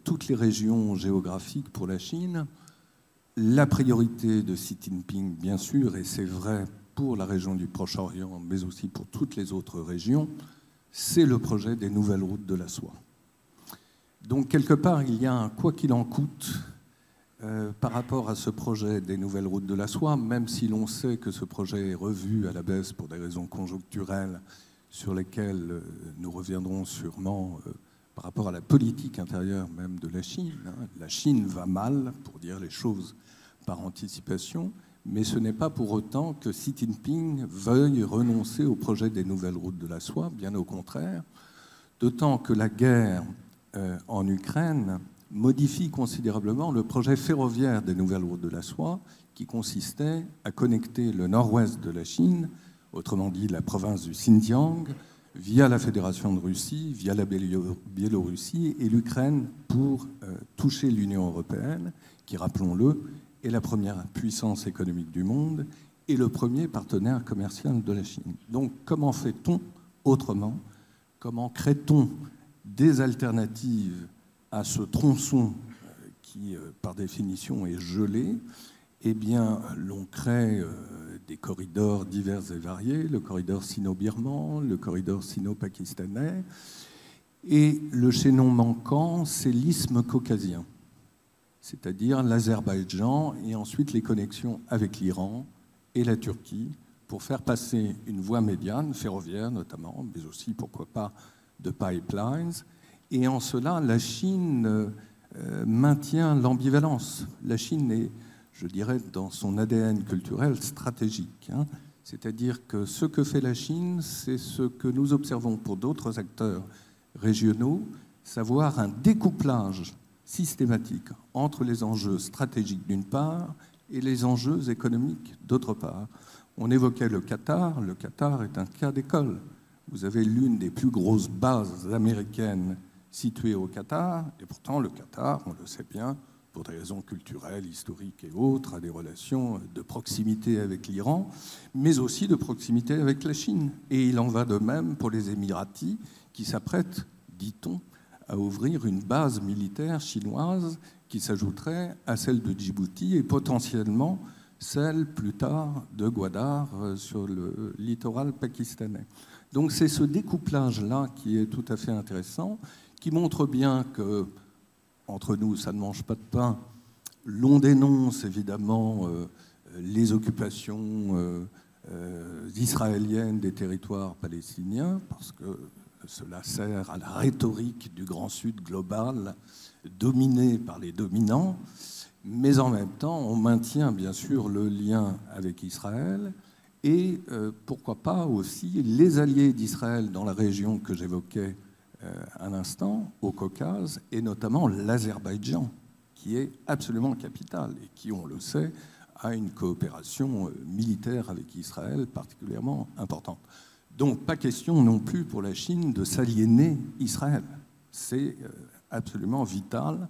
toutes les régions géographiques pour la Chine. La priorité de Xi Jinping, bien sûr, et c'est vrai pour la région du Proche-Orient, mais aussi pour toutes les autres régions, c'est le projet des nouvelles routes de la soie. Donc quelque part, il y a un quoi qu'il en coûte par rapport à ce projet des nouvelles routes de la soie, même si l'on sait que ce projet est revu à la baisse pour des raisons conjoncturelles sur lesquels euh, nous reviendrons sûrement euh, par rapport à la politique intérieure même de la Chine. Hein. La Chine va mal, pour dire les choses par anticipation, mais ce n'est pas pour autant que Xi Jinping veuille renoncer au projet des nouvelles routes de la soie, bien au contraire, d'autant que la guerre euh, en Ukraine modifie considérablement le projet ferroviaire des nouvelles routes de la soie, qui consistait à connecter le nord-ouest de la Chine autrement dit la province du Xinjiang, via la Fédération de Russie, via la Biélorussie et l'Ukraine pour euh, toucher l'Union européenne, qui, rappelons-le, est la première puissance économique du monde et le premier partenaire commercial de la Chine. Donc comment fait-on autrement? Comment crée-t-on des alternatives à ce tronçon euh, qui, euh, par définition, est gelé? Eh bien, l'on crée des corridors divers et variés, le corridor sino-birman, le corridor sino-pakistanais, et le chaînon manquant, c'est l'isthme caucasien, c'est-à-dire l'Azerbaïdjan et ensuite les connexions avec l'Iran et la Turquie pour faire passer une voie médiane, ferroviaire notamment, mais aussi, pourquoi pas, de pipelines. Et en cela, la Chine euh, maintient l'ambivalence. La Chine est je dirais, dans son ADN culturel stratégique. Hein. C'est-à-dire que ce que fait la Chine, c'est ce que nous observons pour d'autres acteurs régionaux, savoir un découplage systématique entre les enjeux stratégiques d'une part et les enjeux économiques d'autre part. On évoquait le Qatar. Le Qatar est un cas d'école. Vous avez l'une des plus grosses bases américaines situées au Qatar, et pourtant le Qatar, on le sait bien, pour des raisons culturelles, historiques et autres, à des relations de proximité avec l'Iran, mais aussi de proximité avec la Chine. Et il en va de même pour les Émiratis, qui s'apprêtent, dit-on, à ouvrir une base militaire chinoise qui s'ajouterait à celle de Djibouti et potentiellement celle plus tard de Gwadar euh, sur le littoral pakistanais. Donc c'est ce découplage-là qui est tout à fait intéressant, qui montre bien que entre nous, ça ne mange pas de pain. L'on dénonce évidemment euh, les occupations euh, israéliennes des territoires palestiniens, parce que cela sert à la rhétorique du Grand Sud global, dominé par les dominants, mais en même temps, on maintient bien sûr le lien avec Israël et pourquoi pas aussi les alliés d'Israël dans la région que j'évoquais euh, un instant au Caucase, et notamment l'Azerbaïdjan, qui est absolument capital et qui, on le sait, a une coopération euh, militaire avec Israël particulièrement importante. Donc pas question non plus pour la Chine de s'aliéner Israël. C'est euh, absolument vital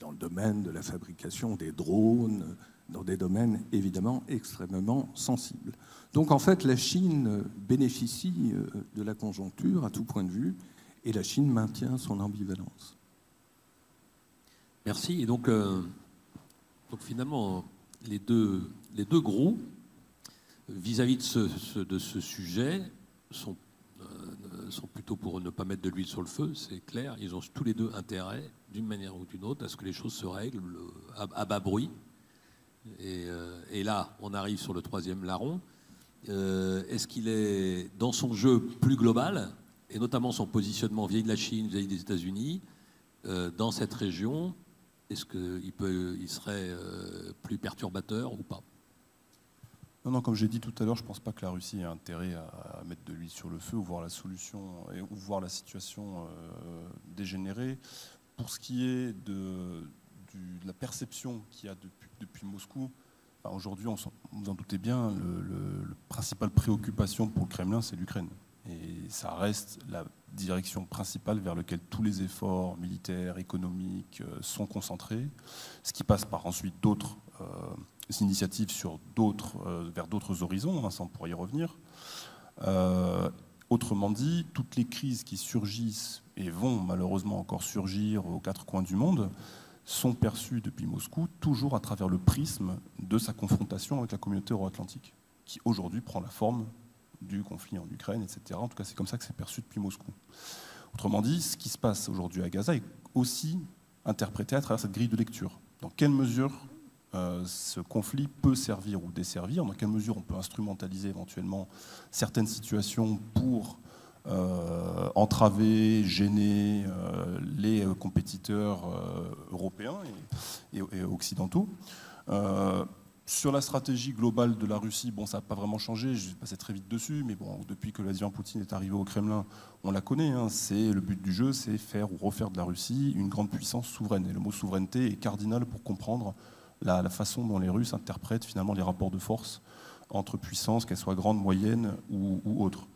dans le domaine de la fabrication des drones, dans des domaines évidemment extrêmement sensibles. Donc en fait, la Chine bénéficie euh, de la conjoncture à tout point de vue, et la Chine maintient son ambivalence. Merci. Et donc, euh, finalement, les deux, les groupes, vis-à-vis de ce sujet, sont, euh, sont plutôt pour ne pas mettre de l'huile sur le feu, c'est clair. Ils ont tous les deux intérêt, d'une manière ou d'une autre, à ce que les choses se règlent à, bas bruit. Et, euh, et, là, on arrive sur le troisième larron. Est-ce qu'il est dans son jeu plus global, et notamment son positionnement vis-à-vis de la Chine, vis-à-vis des États-Unis, dans cette région, est-ce qu'il il serait euh, plus perturbateur ou pas? Non, non, comme j'ai dit tout à l'heure, je ne pense pas que la Russie ait intérêt à, mettre de l'huile sur le feu ou voir la solution ou voir la situation euh, dégénérer. Pour ce qui est de, la perception qu'il y a depuis, Moscou, aujourd'hui, vous en doutez bien, le, le, principale préoccupation pour le Kremlin, c'est l'Ukraine. Et ça reste la direction principale vers laquelle tous les efforts militaires, économiques euh, sont concentrés, ce qui passe par ensuite d'autres initiatives sur euh, vers d'autres horizons, hein, sans pour y revenir. autrement dit, toutes les crises qui surgissent et vont malheureusement encore surgir aux quatre coins du monde sont perçues depuis Moscou toujours à travers le prisme de sa confrontation avec la communauté euro-atlantique, qui aujourd'hui prend la forme du conflit en Ukraine, etc. En tout cas, c'est comme ça que c'est perçu depuis Moscou. Autrement dit, ce qui se passe aujourd'hui à Gaza est aussi interprété à travers cette grille de lecture. Dans quelle mesure euh, ce conflit peut servir ou desservir, dans quelle mesure on peut instrumentaliser éventuellement certaines situations pour euh, entraver, gêner euh, les compétiteurs européens et, occidentaux. Sur la stratégie globale de la Russie, bon, ça n'a pas vraiment changé, je vais passer très vite dessus, mais bon, depuis que Vladimir Poutine est arrivé au Kremlin, on la connaît. Hein, c'est le but du jeu, c'est faire ou refaire de la Russie une grande puissance souveraine. Et le mot souveraineté est cardinal pour comprendre la, façon dont les Russes interprètent finalement les rapports de force entre puissances, qu'elles soient grandes, moyennes ou, autres.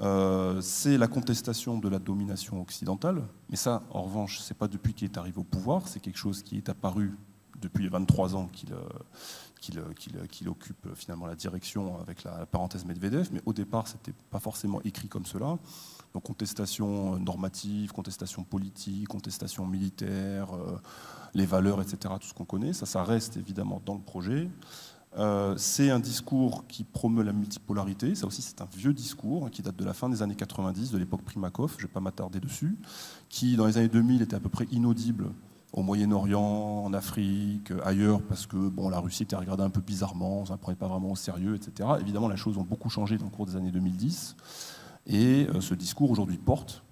Euh, c'est la contestation de la domination occidentale, mais ça, en revanche, c'est pas depuis qu'il est arrivé au pouvoir, c'est quelque chose qui est apparu depuis 23 ans qu'il euh, qu'il occupe finalement la direction avec la, parenthèse Medvedev, mais au départ, ce n'était pas forcément écrit comme cela. Donc contestation normative, contestation politique, contestation militaire, euh, les valeurs, etc., tout ce qu'on connaît, ça, reste évidemment dans le projet. Euh, c'est un discours qui promeut la multipolarité. Ça aussi, c'est un vieux discours hein, qui date de la fin des années 90, de l'époque Primakov. Je ne vais pas m'attarder dessus. Qui, dans les années 2000, était à peu près inaudible au Moyen-Orient, en Afrique, ailleurs, parce que bon, la Russie était regardée un peu bizarrement, ça ne prenait pas vraiment au sérieux, etc. Évidemment, les choses ont beaucoup changé dans le cours des années 2010, et euh, ce discours aujourd'hui porte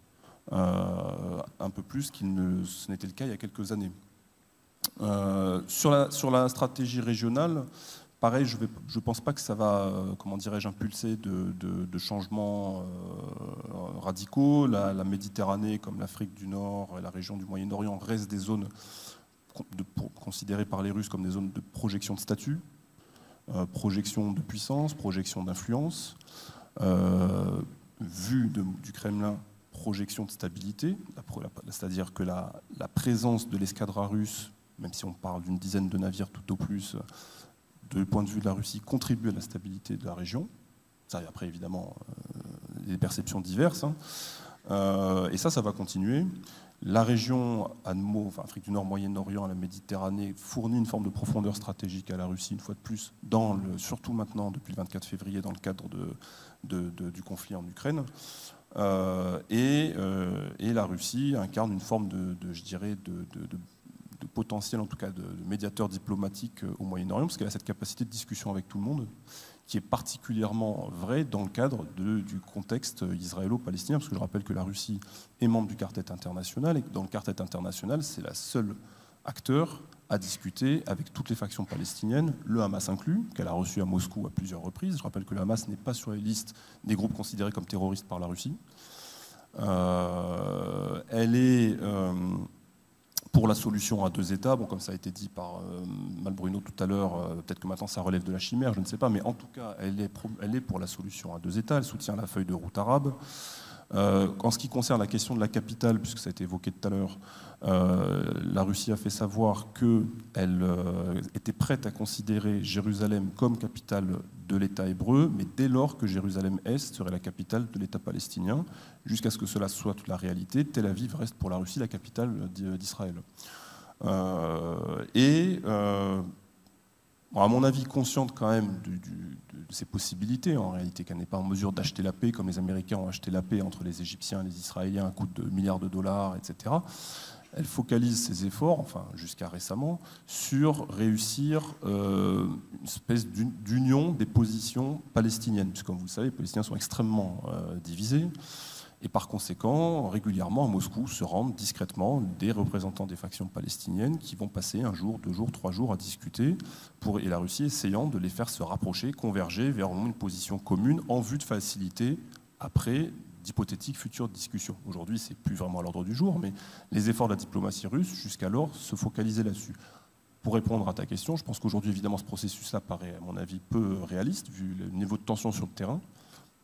euh, un peu plus qu'il ne ce n'était le cas il y a quelques années. Euh, sur, la, stratégie régionale, Pareil, je ne pense pas que ça va, euh, comment dirais-je, impulser de, changements euh, radicaux. La, Méditerranée, comme l'Afrique du Nord et la région du Moyen-Orient, restent des zones considérées par les Russes comme des zones de projection de statut, projection de puissance, projection d'influence. vue du Kremlin, projection de stabilité, c'est-à-dire que la, la présence de l'escadra russe, même si on parle d'une dizaine de navires tout au plus, du point de vue de la Russie, contribue à la stabilité de la région. Ça, après, évidemment, euh, des perceptions diverses. Hein. Euh, et ça, ça va continuer. La région Afrique du Nord, Moyen-Orient, la Méditerranée, fournit une forme de profondeur stratégique à la Russie, une fois de plus, surtout maintenant, depuis le 24 février, dans le cadre du conflit en Ukraine. Euh, et, et, la Russie incarne une forme de, je dirais, de, de potentiel, en tout cas de, médiateur diplomatique euh, au Moyen-Orient, parce qu'elle a cette capacité de discussion avec tout le monde, qui est particulièrement vrai dans le cadre du contexte israélo-palestinien, parce que je rappelle que la Russie est membre du quartet international, et que dans le quartet international, c'est la seule acteur à discuter avec toutes les factions palestiniennes, le Hamas inclus, qu'elle a reçu à Moscou à plusieurs reprises. Je rappelle que le Hamas n'est pas sur les listes des groupes considérés comme terroristes par la Russie. Euh, elle est... Euh, pour la solution à deux États, bon, comme ça a été dit par euh, Malbruno tout à l'heure, euh, peut-être que maintenant ça relève de la chimère, je ne sais pas, mais en tout cas, elle est, elle est pour la solution à deux États, elle soutient la feuille de route arabe. En ce qui concerne la question de la capitale, puisque ça a été évoqué tout à l'heure, la Russie a fait savoir qu'elle était prête à considérer Jérusalem comme capitale de l'État hébreu, mais dès lors que Jérusalem-Est serait la capitale de l'État palestinien, jusqu'à ce que cela soit la réalité, Tel Aviv reste pour la Russie la capitale d'Israël. Euh, à mon avis, consciente quand même de, ces possibilités, en réalité, qu'elle n'est pas en mesure d'acheter la paix comme les Américains ont acheté la paix entre les Égyptiens et les Israéliens à coût de milliards de dollars, etc elle focalise ses efforts, enfin jusqu'à récemment, sur réussir euh, une espèce d'union des positions palestiniennes, puisque comme vous le savez, les Palestiniens sont extrêmement euh, divisés, et par conséquent, régulièrement à Moscou se rendent discrètement des représentants des factions palestiniennes qui vont passer un jour, deux jours, trois jours à discuter, et la Russie essayant de les faire se rapprocher, converger vers une position commune en vue de faciliter après d'hypothétiques futures discussions. Aujourd'hui, c'est plus vraiment à l'ordre du jour, mais les efforts de la diplomatie russe, jusqu'alors, se focalisaient là-dessus. Pour répondre à ta question, je pense qu'aujourd'hui, évidemment, ce processus-là paraît, à mon avis, peu réaliste, vu le niveau de tension sur le terrain.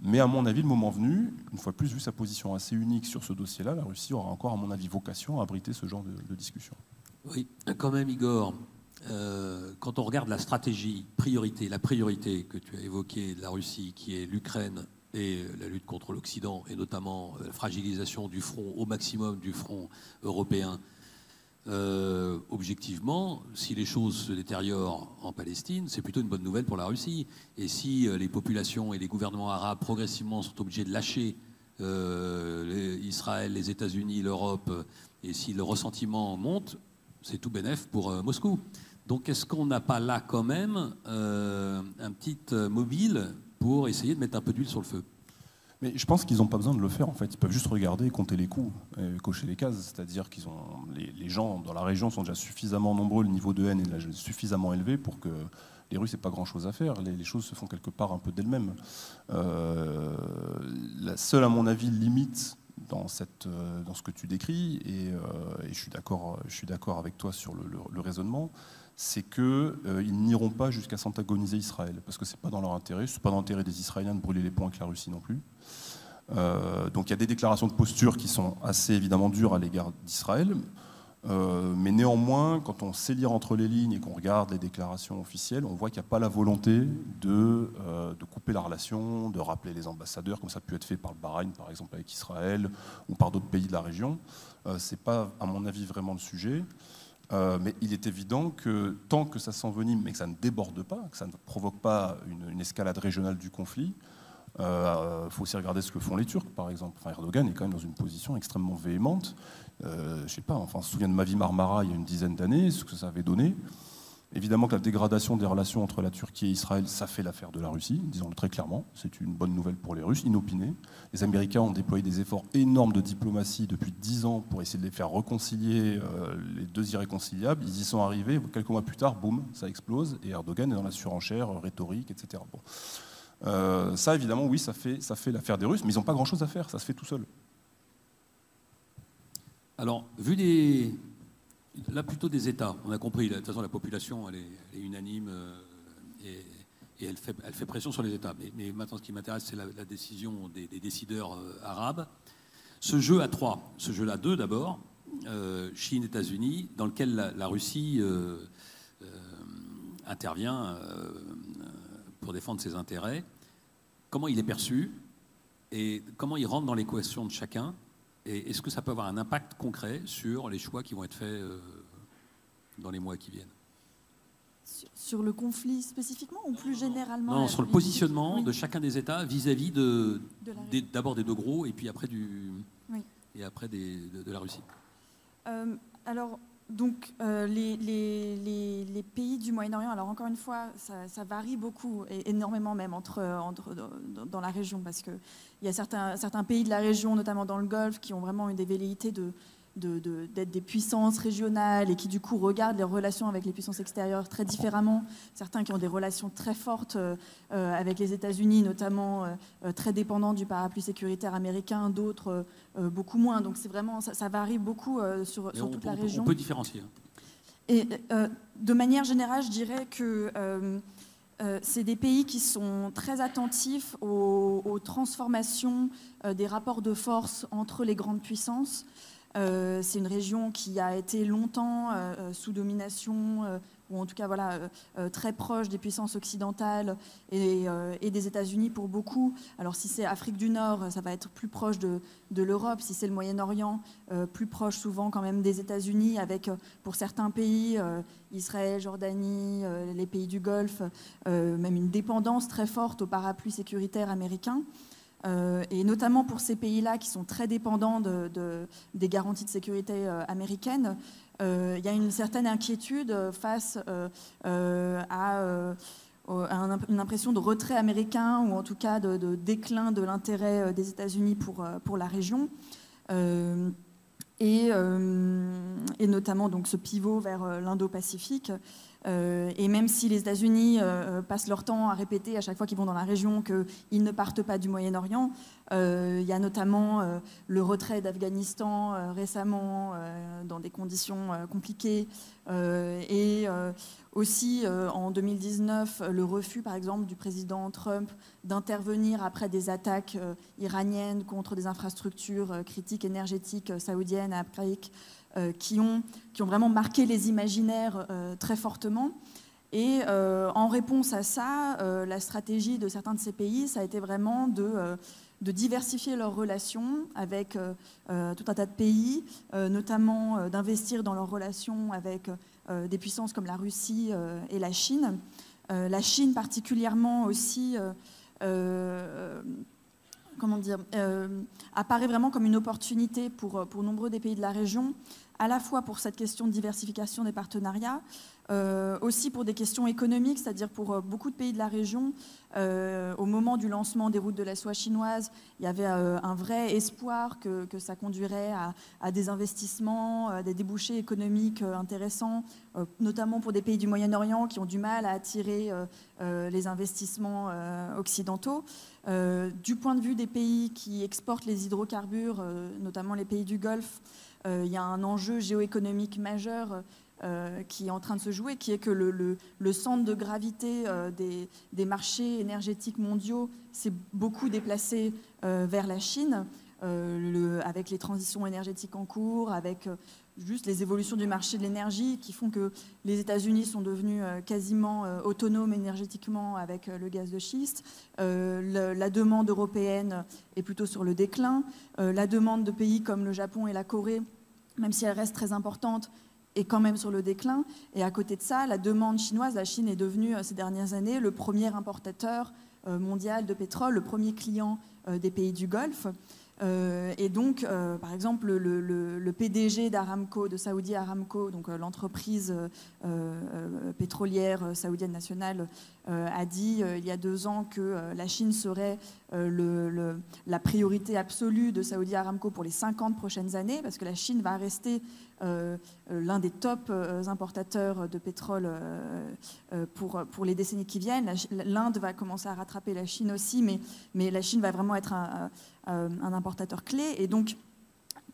Mais à mon avis, le moment venu, une fois plus, vu sa position assez unique sur ce dossier-là, la Russie aura encore, à mon avis, vocation à abriter ce genre de, discussion. Oui, quand même, Igor, euh, quand on regarde la stratégie, priorité, la priorité que tu as évoquée de la Russie, qui est l'Ukraine et la lutte contre l'Occident, et notamment la fragilisation du front au maximum du front européen, euh, objectivement, si les choses se détériorent en Palestine, c'est plutôt une bonne nouvelle pour la Russie. Et si euh, les populations et les gouvernements arabes progressivement sont obligés de lâcher euh, Israël, les États-Unis, l'Europe, et si le ressentiment monte, c'est tout bénef pour Moscou. Donc est-ce qu'on n'a pas là quand même un petit mobile pour essayer de mettre un peu d'huile sur le feu? Mais je pense qu'ils n'ont pas besoin de le faire en fait. Ils peuvent juste regarder, compter les coups, et cocher les cases. C'est-à-dire qu'ils ont les, gens dans la région sont déjà suffisamment nombreux, le niveau de haine est suffisamment élevé pour que les Russes n'aient pas grand-chose à faire. Les, choses se font quelque part un peu d'elles-mêmes. Euh, la seule, à mon avis, limite dans, cette, euh, dans ce que tu décris, et, euh, je suis d'accord avec toi sur le raisonnement, c'est qu'ils euh, n'iront pas jusqu'à s'antagoniser Israël, parce que ce n'est pas dans leur intérêt, ce n'est pas dans l'intérêt des Israéliens de brûler les ponts avec la Russie non plus. Euh, donc il y a des déclarations de posture qui sont assez évidemment dures à l'égard d'Israël, euh, mais néanmoins, quand on sait lire entre les lignes et qu'on regarde les déclarations officielles, on voit qu'il n'y a pas la volonté de, de, couper la relation, de rappeler les ambassadeurs, comme ça a pu être fait par le Bahreïn, par exemple, avec Israël, ou par d'autres pays de la région. ce n'est pas, à mon avis, vraiment le sujet. Euh, mais il est évident que tant que ça s'envenime, mais que ça ne déborde pas, que ça ne provoque pas une, escalade régionale du conflit, il euh, faut aussi regarder ce que font les Turcs, par exemple. Erdogan est quand même dans une position extrêmement véhémente. Euh, je sais pas, enfin, on se souvient de Mavi Marmara il y a une dizaine d'années, ce que ça avait donné. Évidemment que la dégradation des relations entre la Turquie et Israël, ça fait l'affaire de la Russie, disons-le très clairement. C'est une bonne nouvelle pour les Russes, inopinée. Les Américains ont déployé des efforts énormes de diplomatie depuis dix ans pour essayer de les faire réconcilier, euh, les deux irréconciliables. Ils y sont arrivés. Quelques mois plus tard, boum, ça explose et Erdogan est dans la surenchère euh, rhétorique, etc. Euh, ça, évidemment, oui, ça fait, ça fait l'affaire des Russes, mais ils n'ont pas grand-chose à faire. Ça se fait tout seul. Alors, vu des, Là, plutôt des États. On a compris. De toute façon, la population, elle est, unanime euh, et, elle, fait, pression sur les États. Mais, maintenant, ce qui m'intéresse, c'est la, décision des, décideurs euh, arabes. Ce jeu à trois, ce jeu à deux d'abord, euh, Chine, États-Unis, dans lequel la, Russie intervient pour défendre ses intérêts. Comment il est perçu et comment il rentre dans l'équation de chacun et est-ce que ça peut avoir un impact concret sur les choix qui vont être faits euh, dans les mois qui viennent? Sur, le conflit spécifiquement ou plus généralement Non, sur le positionnement de chacun des États vis-à-vis de, d'abord des deux gros et puis après, du, et après des, de, la Russie. Euh, alors, donc euh, les, pays du Moyen-Orient, alors encore une fois, ça, varie beaucoup, et énormément même entre, entre, dans la région, parce qu'il y a certains, certains pays de la région, notamment dans le Golfe, qui ont vraiment une des velléités de, d'être des puissances régionales et qui du coup regardent les relations avec les puissances extérieures très différemment. Certains qui ont des relations très fortes euh, euh, avec les États-Unis, notamment euh, très dépendants du parapluie sécuritaire américain, d'autres beaucoup moins. Donc c'est vraiment ça, varie beaucoup sur, sur toute la région. On peut différencier. Hein. Et de manière générale, je dirais que c'est des pays qui sont très attentifs aux, transformations des rapports de force entre les grandes puissances. C'est une région qui a été longtemps sous domination ou en tout cas voilà, euh, euh, très proche des puissances occidentales euh, et, des États-Unis pour beaucoup. Alors si c'est Afrique du Nord, ça va être plus proche de, l'Europe. Si c'est le Moyen-Orient, plus proche souvent quand même des États-Unis, avec pour certains pays, Israël, Jordanie, les pays du Golfe, même une dépendance très forte au parapluie sécuritaire américain. Et notamment pour ces pays-là qui sont très dépendants de, des garanties de sécurité américaines, euh, il y a une certaine inquiétude face euh, euh, à une impression de retrait américain ou en tout cas de, déclin de l'intérêt des États-Unis pour, pour la région. et, et, notamment donc ce pivot vers l'Indo-Pacifique. Euh, et même si les États-Unis euh, passent leur temps à répéter à chaque fois qu'ils vont dans la région qu'ils ne partent pas du Moyen-Orient, euh, il y a notamment le retrait d'Afghanistan récemment dans des conditions compliquées. Et aussi en 2019 le refus par exemple du président Trump d'intervenir après des attaques iraniennes contre des infrastructures critiques énergétiques saoudiennes à euh, qui, ont, qui ont vraiment marqué les imaginaires euh, très fortement. Et euh, en réponse à ça, la stratégie de certains de ces pays, ça a été vraiment de, de diversifier leurs relations avec tout un tas de pays, notamment d'investir dans leurs relations avec des puissances comme la Russie et la Chine. la Chine particulièrement aussi comment dire, apparaît vraiment comme une opportunité pour, pour nombreux des pays de la région à la fois pour cette question de diversification des partenariats, euh, aussi pour des questions économiques, c'est-à-dire pour euh, beaucoup de pays de la région. Euh, au moment du lancement des routes de la soie chinoise, il y avait un vrai espoir que, ça conduirait à, des investissements, à des débouchés économiques intéressants, notamment pour des pays du Moyen-Orient qui ont du mal à attirer les investissements occidentaux. du point de vue des pays qui exportent les hydrocarbures, notamment les pays du Golfe, il y a un enjeu géoéconomique majeur euh, qui est en train de se jouer, qui est que le, centre de gravité euh, des, marchés énergétiques mondiaux s'est beaucoup déplacé vers la Chine, avec les transitions énergétiques en cours, avec juste les évolutions du marché de l'énergie qui font que les États-Unis sont devenus quasiment autonomes énergétiquement avec le gaz de schiste. la demande européenne est plutôt sur le déclin. la demande de pays comme le Japon et la Corée même si elle reste très importante, est quand même sur le déclin. Et à côté de ça, la demande chinoise, la Chine est devenue euh, ces dernières années le premier importateur euh, mondial de pétrole, le premier client euh, des pays du Golfe. et donc, par exemple, le, PDG d'Aramco, de Saudi Aramco, donc l'entreprise pétrolière saoudienne nationale, a dit il y a deux ans que la Chine serait le, la priorité absolue de Saudi Aramco pour les 50 prochaines années, parce que la Chine va rester euh, l'un des top euh, importateurs de pétrole euh, pour, pour les décennies qui viennent. L'Inde va commencer à rattraper la Chine aussi, mais, mais la Chine va vraiment être un, un importateur clé. Et donc,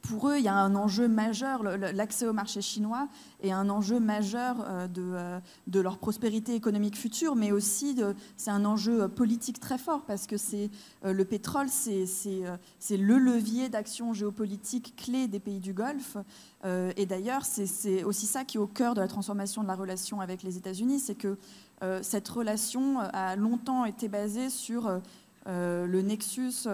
pour eux, il y a un enjeu majeur, l'accès au marché chinois est un enjeu majeur euh, euh, de, leur prospérité économique future, mais aussi c'est un enjeu politique très fort parce que euh, le pétrole, c'est le levier d'action géopolitique clé des pays du Golfe. Et d'ailleurs, c'est aussi ça qui est au cœur de la transformation de la relation avec les États-Unis, c'est que cette relation a longtemps été basée sur le nexus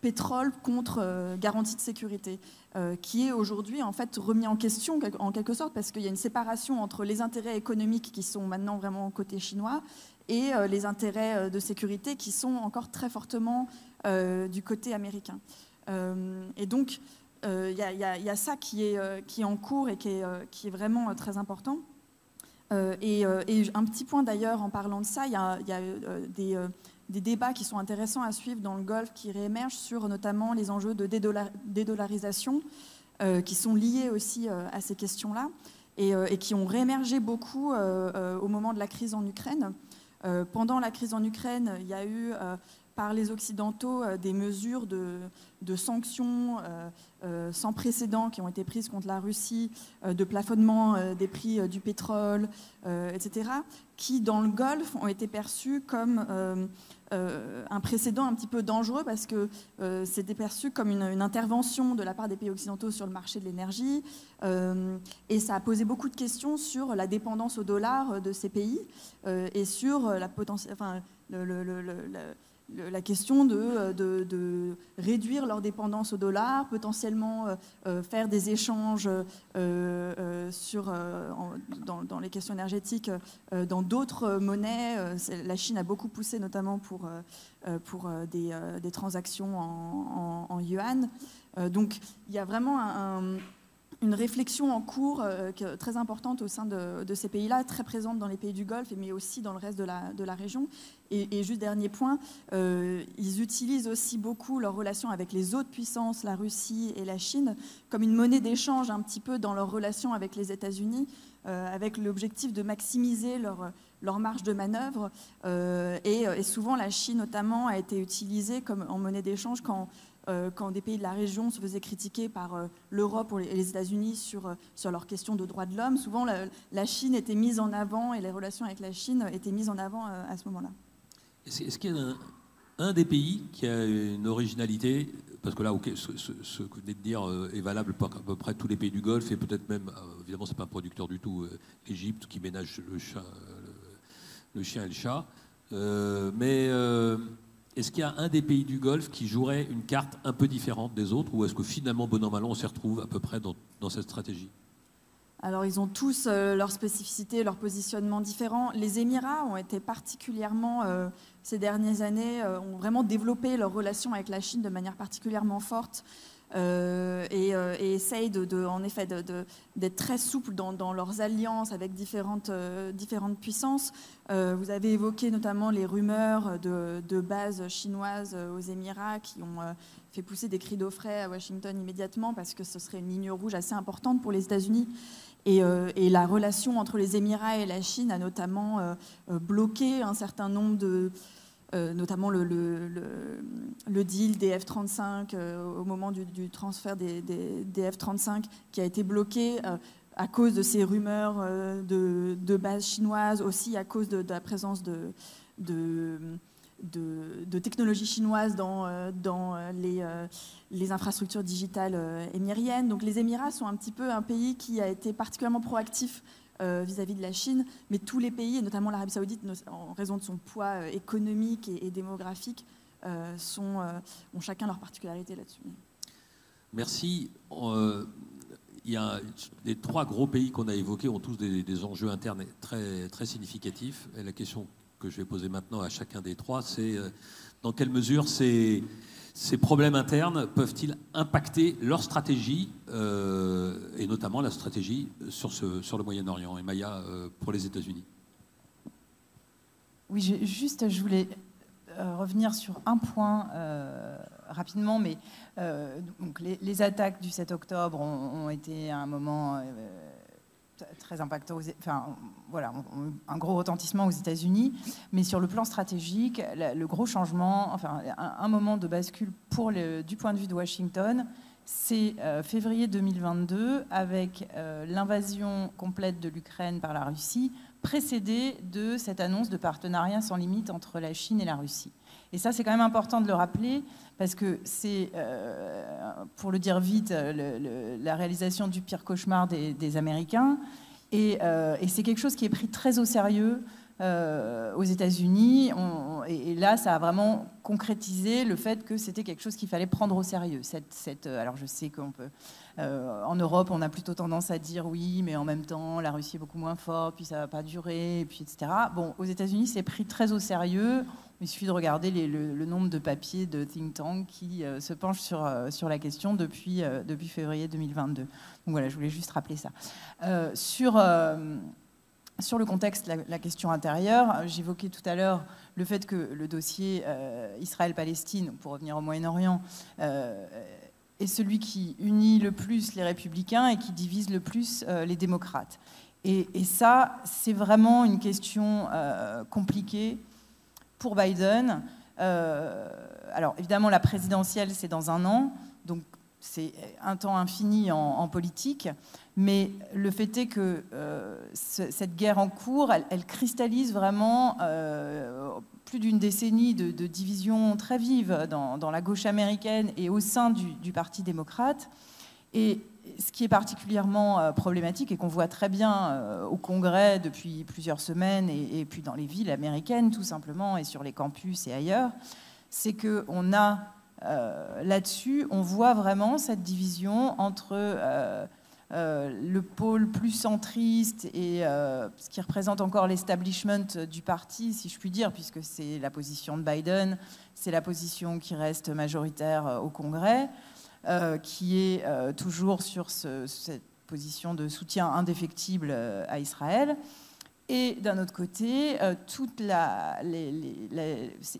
pétrole contre euh, garantie de sécurité, euh, qui est aujourd'hui en fait remis en question en quelque sorte parce qu'il y a une séparation entre les intérêts économiques qui sont maintenant vraiment côté chinois et euh, les intérêts de sécurité qui sont encore très fortement du côté américain. et donc il y, a ça qui est, qui est en cours et qui est, qui est vraiment très important. Et, un petit point d'ailleurs en parlant de ça, il y a des des débats qui sont intéressants à suivre dans le Golfe qui réémergent sur notamment les enjeux de dédollarisation euh, qui sont liés aussi euh, à ces questions-là euh, et, qui ont réémergé beaucoup au moment de la crise en Ukraine. pendant la crise en Ukraine, il y a eu par les Occidentaux des mesures de, sanctions sans précédent qui ont été prises contre la Russie, de plafonnement des prix du pétrole, etc., qui, dans le Golfe, ont été perçues comme euh, un précédent un petit peu dangereux parce que euh, c'était perçu comme une, intervention de la part des pays occidentaux sur le marché de l'énergie euh, et ça a posé beaucoup de questions sur la dépendance au dollar de ces pays et sur la potentielle, la question euh, de, de, réduire leur dépendance au dollar, potentiellement euh, euh, faire des échanges sur, dans, les questions énergétiques dans d'autres monnaies. La Chine a beaucoup poussé notamment pour, pour des, des transactions en, en, yuan. donc il y a vraiment un une réflexion en cours euh, très importante au sein de, ces pays-là, très présente dans les pays du Golfe, mais aussi dans le reste de la, région. Et, juste dernier point, euh, ils utilisent aussi beaucoup leurs relations avec les autres puissances, la Russie et la Chine, comme une monnaie d'échange un petit peu dans leurs relations avec les États-Unis, euh, avec l'objectif de maximiser leur, marge de manœuvre. Et, souvent, la Chine notamment a été utilisée comme en monnaie d'échange quand quand des pays de la région se faisaient critiquer par euh, l'Europe et les États-Unis sur, euh, sur leurs questions de droits de l'homme, souvent la, Chine était mise en avant et les relations avec la Chine étaient mises en avant à ce moment-là. Est-ce qu'il y a un, des pays qui a une originalité parce que là, ce, que vous venez de dire est valable pour à peu près tous les pays du Golfe et peut-être même, évidemment, c'est pas un producteur du tout, l'Égypte qui ménage le, chien et le chat. mais est-ce qu'il y a un des pays du Golfe qui jouerait une carte un peu différente des autres ou est-ce que finalement, bon an, on s'y retrouve à peu près dans, cette stratégie? Alors, ils ont tous euh, leurs spécificités, leur positionnement différents. Les Émirats ont été particulièrement, euh, ces dernières années, euh, ont vraiment développé leur relation avec la Chine de manière particulièrement forte. Euh, euh, et, essayent de, en effet d'être très souples dans, leurs alliances avec différentes, euh, différentes puissances. vous avez évoqué notamment les rumeurs de, bases chinoises aux Émirats qui ont fait pousser des cris d'offret à Washington immédiatement parce que ce serait une ligne rouge assez importante pour les États-Unis. Et, et, la relation entre les Émirats et la Chine a notamment bloqué un certain nombre de, euh, notamment le, deal des F-35 euh, au moment du, transfert des, F-35 qui a été bloqué euh, à cause de ces rumeurs de, de, bases chinoises, aussi à cause de, la présence de, technologies chinoises dans, dans les, infrastructures digitales émiriennes. Donc les Émirats sont un petit peu un pays qui a été particulièrement proactif euh, vis-à-vis de la Chine, mais tous les pays, et notamment l'Arabie saoudite, en raison de son poids euh, économique et, démographique, euh, ont chacun leur particularité là-dessus. Merci. il y a les trois gros pays qu'on a évoqués ont tous des, enjeux internes très, très significatifs. Et la question que je vais poser maintenant à chacun des trois, c'est dans quelle mesure c'est ces problèmes internes peuvent-ils impacter leur stratégie, euh, et notamment la stratégie sur, le Moyen-Orient et Maya euh, pour les États-Unis? Oui, juste, je voulais euh, revenir sur un point rapidement, mais donc les, attaques du 7 octobre ont, ont été à un moment très impactant, enfin, voilà, un gros retentissement aux États-Unis. Mais sur le plan stratégique, le gros changement, enfin, un, moment de bascule pour le, du point de vue de Washington, c'est euh, février 2022 avec euh, l'invasion complète de l'Ukraine par la Russie, précédée de cette annonce de partenariat sans limite entre la Chine et la Russie. Et ça, c'est quand même important de le rappeler, parce que c'est, euh, pour le dire vite, la réalisation du pire cauchemar des, Américains. Euh, et, c'est quelque chose qui est pris très au sérieux euh, aux États-Unis. Et, là, ça a vraiment concrétisé le fait que c'était quelque chose qu'il fallait prendre au sérieux. Alors, je sais qu'on Europe, on a plutôt tendance à dire oui, mais en même temps, la Russie est beaucoup moins forte, puis ça va pas durer, puis etc. Bon, aux États-Unis, c'est pris très au sérieux. Il suffit de regarder le, nombre de papiers de think tank qui euh, se penchent sur, euh, sur la question depuis, euh, depuis février 2022. Donc voilà, je voulais juste rappeler ça. sur, sur le contexte, la, question intérieure, j'évoquais tout à l'heure le fait que le dossier Israël-Palestine, pour revenir au Moyen-Orient, est celui qui unit le plus les républicains et qui divise le plus les démocrates. Et, et ça, c'est vraiment une question compliquée Biden alors évidemment, la présidentielle, c'est dans un an, donc c'est un temps infini en, politique, mais le fait est que cette guerre en cours, elle, cristallise vraiment plus d'une décennie de, divisions très vives dans, la gauche américaine et au sein du, Parti démocrate. Ce qui est particulièrement euh, problématique et qu'on voit très bien euh, au Congrès depuis plusieurs semaines et, puis dans les villes américaines tout simplement et sur les campus et ailleurs, c'est qu'on a euh, là-dessus, on voit vraiment cette division entre le pôle plus centriste et ce qui représente encore l'establishment du parti, si je puis dire, puisque c'est la position de Biden, c'est la position qui reste majoritaire au Congrès, qui est toujours sur cette position de soutien indéfectible à Israël. Et d'un autre côté, il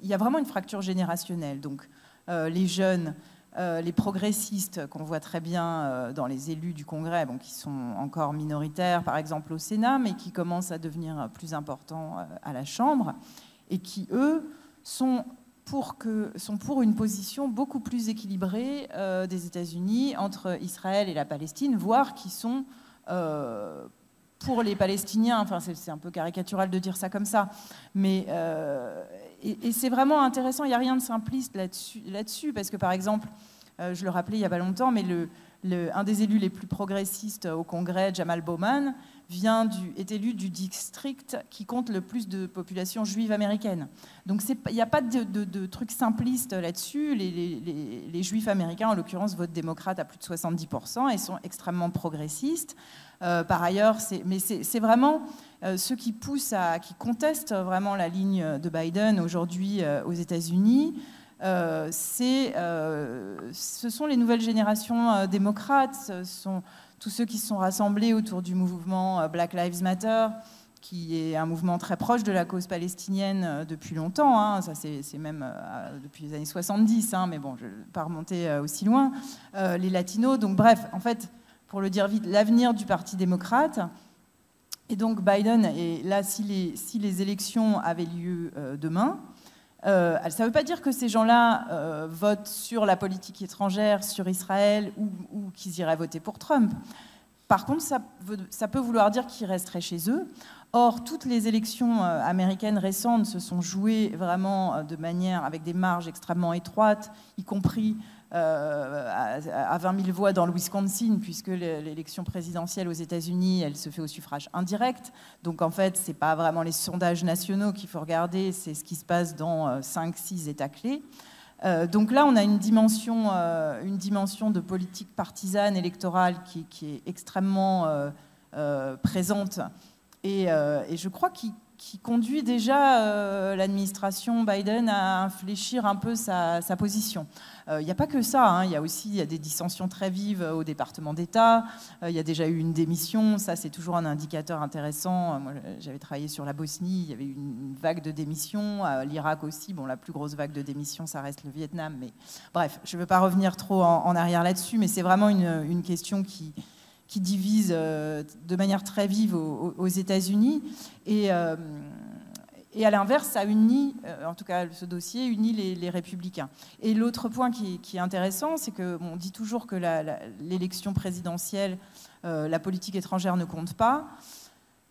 y a vraiment une fracture générationnelle. Donc, les jeunes euh, les progressistes qu'on voit très bien euh, dans les élus du Congrès, bon, qui sont encore minoritaires par exemple au Sénat, mais qui commencent à devenir plus importants euh, à la Chambre, et qui, eux, sont pour, sont pour une position beaucoup plus équilibrée des États-Unis entre Israël et la Palestine, voire qui sont pour les Palestiniens, enfin c'est un peu caricatural de dire ça comme ça, mais et, c'est vraiment intéressant, il n'y a rien de simpliste là-dessus, parce que par exemple, euh, je le rappelais il n'y a pas longtemps, mais un des élus les plus progressistes au Congrès, Jamal Bowman, est élu du district qui compte le plus de population juive américaine. Donc il n'y a pas de, de, truc simpliste là-dessus. Les, juifs américains, en l'occurrence, votent démocrate à plus de 70% et sont extrêmement progressistes. Euh, par ailleurs, mais c'est vraiment euh, ceux qui poussent qui contestent vraiment la ligne de Biden aujourd'hui euh, aux États-Unis. c'est, ce sont les nouvelles générations démocrates, tous ceux qui se sont rassemblés autour du mouvement Black Lives Matter, qui est un mouvement très proche de la cause palestinienne depuis longtemps. Hein. ça, c'est même depuis les années 70, hein, mais bon, je ne vais pas remonter aussi loin. les latinos, donc bref, en fait, pour le dire vite, l'avenir du Parti démocrate. Et donc Biden, et là, si les, si les élections avaient lieu euh, demain, euh, ça ne veut pas dire que ces gens-là euh, votent sur la politique étrangère, sur Israël, ou, qu'ils iraient voter pour Trump. Par contre, ça, ça peut vouloir dire qu'ils resteraient chez eux. Or, toutes les élections américaines récentes se sont jouées vraiment de manière avec des marges extrêmement étroites, y compris euh, à 20 000 voix dans le Wisconsin, puisque l'élection présidentielle aux États-Unis, elle se fait au suffrage indirect. Donc en fait, ce n'est pas vraiment les sondages nationaux qu'il faut regarder, c'est ce qui se passe dans 5-6 euh, États clés. Euh, donc là, on a une dimension, une dimension de politique partisane électorale qui, est extrêmement présente et, et, je crois qu'il qui conduit déjà euh, l'administration Biden à infléchir un peu sa, position. Il euh, n'y a pas que ça, hein. il y a aussi y a des dissensions très vives au département d'État, il euh, y a déjà eu une démission, ça c'est toujours un indicateur intéressant. Moi j'avais travaillé sur la Bosnie, il y avait eu une, vague de démissions, l'Irak aussi, bon la plus grosse vague de démissions ça reste le Vietnam, mais bref, je ne veux pas revenir trop en, arrière là-dessus, mais c'est vraiment une question qui, qui divise euh, de manière très vive aux, États-Unis. Et, euh, et, à l'inverse, ça unit, euh, en tout cas ce dossier, unit les, républicains. Et l'autre point qui, est intéressant, c'est qu'on dit toujours que l'élection présidentielle, la politique étrangère ne compte pas.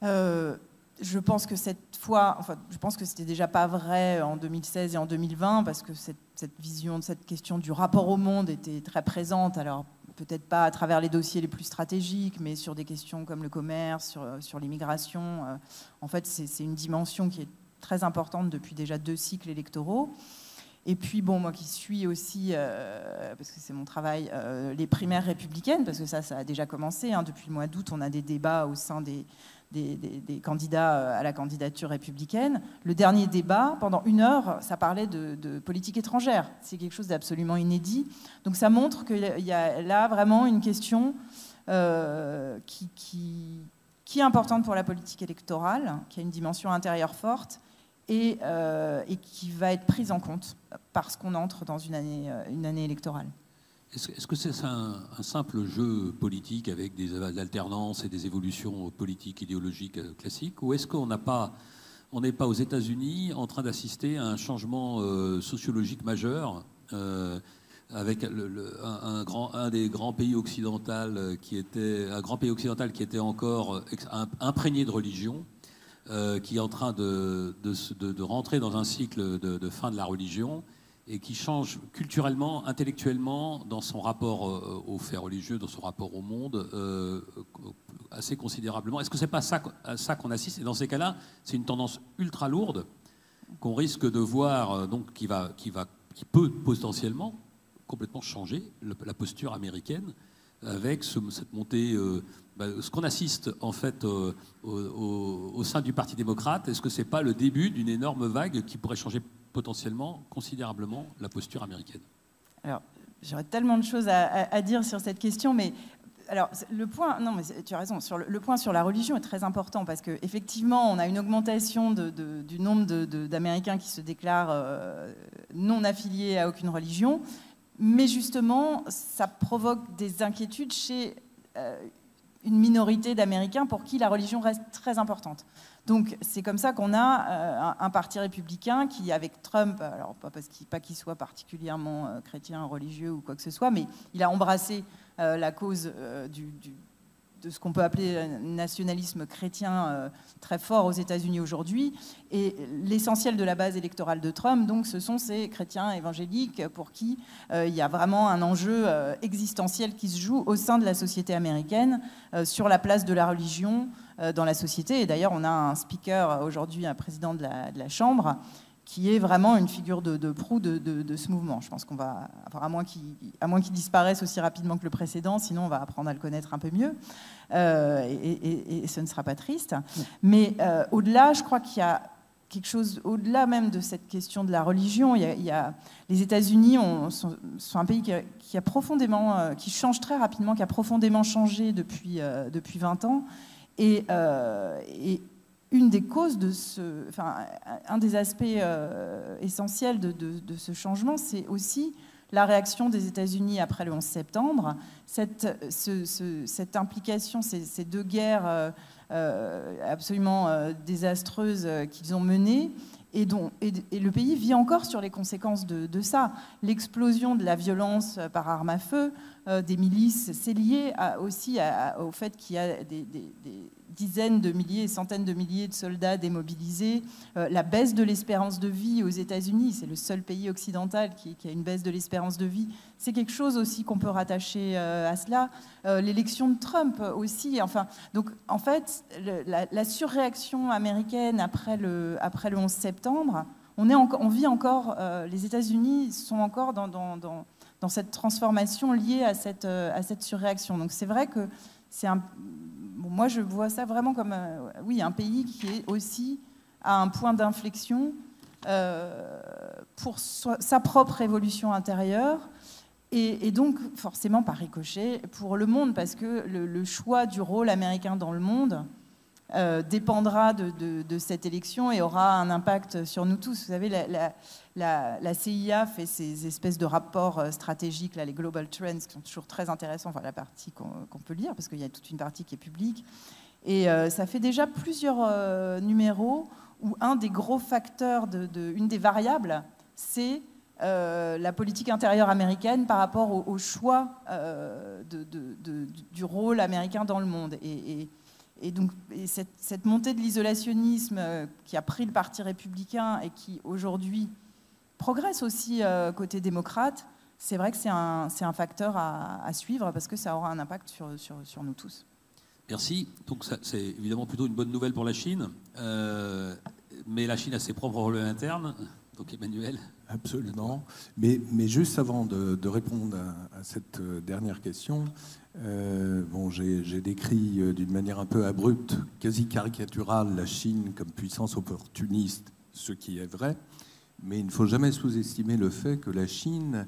je pense que cette fois, enfin, je pense que c'était déjà pas vrai en 2016 et en 2020 parce que cette, cette vision de cette question du rapport au monde était très présente. Alors peut-être pas à travers les dossiers les plus stratégiques, mais sur des questions comme le commerce, sur, sur l'immigration. Euh, en fait, c'est une dimension qui est très importante depuis déjà deux cycles électoraux. Et puis, bon, moi qui suis aussi, euh, parce que c'est mon travail, euh, les primaires républicaines, parce que ça, ça a déjà commencé. Hein. depuis le mois d'août, on a des débats au sein des, des, candidats euh, à la candidature républicaine. Le dernier débat, pendant une heure, ça parlait de, politique étrangère. C'est quelque chose d'absolument inédit. Donc ça montre qu'il y a là vraiment une question euh, qui, est importante pour la politique électorale, qui a une dimension intérieure forte et, euh, qui va être prise en compte parce qu'on entre dans une année électorale. Est-ce que c'est un, simple jeu politique avec des alternances et des évolutions politiques, idéologiques euh, classiques Ou est-ce qu'on n'est pas aux États-Unis en train d'assister à un changement sociologique majeur avec un, grand, des grands pays occidentaux qui était un grand pays occidental qui était encore imprégné de religion, qui est en train de, rentrer dans un cycle de, fin de la religion et qui change culturellement, intellectuellement, dans son rapport euh, aux faits religieux, dans son rapport au monde, euh, assez considérablement. Est-ce que c'est pas ça, qu'on assiste? Et dans ces cas-là, c'est une tendance ultra lourde qu'on risque de voir, euh, donc qui va, qui va, qui peut potentiellement complètement changer la posture américaine avec cette montée, bah, ce qu'on assiste en fait au, au, sein du Parti démocrate. Est-ce que c'est pas le début d'une énorme vague qui pourrait changer potentiellement considérablement la posture américaine. Alors, j'aurais tellement de choses à, dire sur cette question, mais alors, le point, non, mais tu as raison, sur le, point sur la religion est très important parce qu'effectivement, on a une augmentation du nombre d'Américains qui se déclarent euh, non affiliés à aucune religion, mais justement, ça provoque des inquiétudes chez euh, une minorité d'Américains pour qui la religion reste très importante. Donc c'est comme ça qu'on a euh, un, parti républicain qui, avec Trump, alors pas parce qu'il pas qu'il soit particulièrement euh, chrétien, religieux ou quoi que ce soit, mais il a embrassé euh, la cause du, de ce qu'on peut appeler un nationalisme chrétien très fort aux États-Unis aujourd'hui. Et l'essentiel de la base électorale de Trump, donc, ce sont ces chrétiens évangéliques pour qui il y a vraiment un enjeu existentiel qui se joue au sein de la société américaine sur la place de la religion, euh, dans la société. Et d'ailleurs, on a un speaker aujourd'hui, un président de la, Chambre, qui est vraiment une figure de, proue de, ce mouvement. Je pense qu'on va, à moins qu'il disparaisse aussi rapidement que le précédent, sinon on va apprendre à le connaître un peu mieux. Euh, et, ce ne sera pas triste. Mais euh, au-delà, je crois qu'il y a quelque chose au-delà même de cette question de la religion. Il y a, les États-Unis sont, sont, un pays qui, a, profondément, qui change très rapidement, qui a profondément changé depuis, depuis 20 ans. Euh, et, une des causes de ce, enfin, un des aspects euh, essentiels de, ce changement, c'est aussi la réaction des États-Unis après le 11 septembre, cette, implication, ces, deux guerres euh, absolument désastreuses qu'ils ont menées, et, dont, et, le pays vit encore sur les conséquences de, ça. L'explosion de la violence par arme à feu, des milices, c'est lié aussi au fait qu'il y a des, dizaines de milliers centaines de milliers de soldats démobilisés, euh, la baisse de l'espérance de vie aux États-Unis, c'est le seul pays occidental qui, a une baisse de l'espérance de vie, c'est quelque chose aussi qu'on peut rattacher euh, à cela. Euh, l'élection de Trump aussi, enfin, donc en fait, la, surréaction américaine après le, après le 11 septembre, on, vit encore, les États-Unis sont encore dans, cette transformation liée à cette surréaction. Donc c'est vrai que c'est un, moi, je vois ça vraiment comme euh, oui, un pays qui est aussi à un point d'inflexion euh, pour sa propre évolution intérieure et, donc forcément par ricochet pour le monde, parce que le, choix du rôle américain dans le monde euh, dépendra de, cette élection et aura un impact sur nous tous. Vous savez, la, CIA fait ces espèces de rapports euh, stratégiques, là, les Global Trends, qui sont toujours très intéressants, enfin la partie qu'on peut lire, parce qu'il y a toute une partie qui est publique. Et euh, ça fait déjà plusieurs numéros où un des gros facteurs, de, une des variables, c'est la politique intérieure américaine par rapport au, choix du rôle américain dans le monde. Et, donc cette, montée de l'isolationnisme qui a pris le Parti républicain et qui aujourd'hui progresse aussi euh, côté démocrate, c'est vrai que c'est un, facteur à, suivre parce que ça aura un impact sur nous tous. Merci. Donc c'est évidemment plutôt une bonne nouvelle pour la Chine, euh, mais la Chine a ses propres problèmes internes. Donc Emmanuel. Absolument. Mais, mais juste avant de, répondre à, cette euh, dernière question, bon, j'ai décrit d'une manière un peu abrupte, quasi caricaturale, la Chine comme puissance opportuniste, ce qui est vrai. Mais il ne faut jamais sous-estimer le fait que la Chine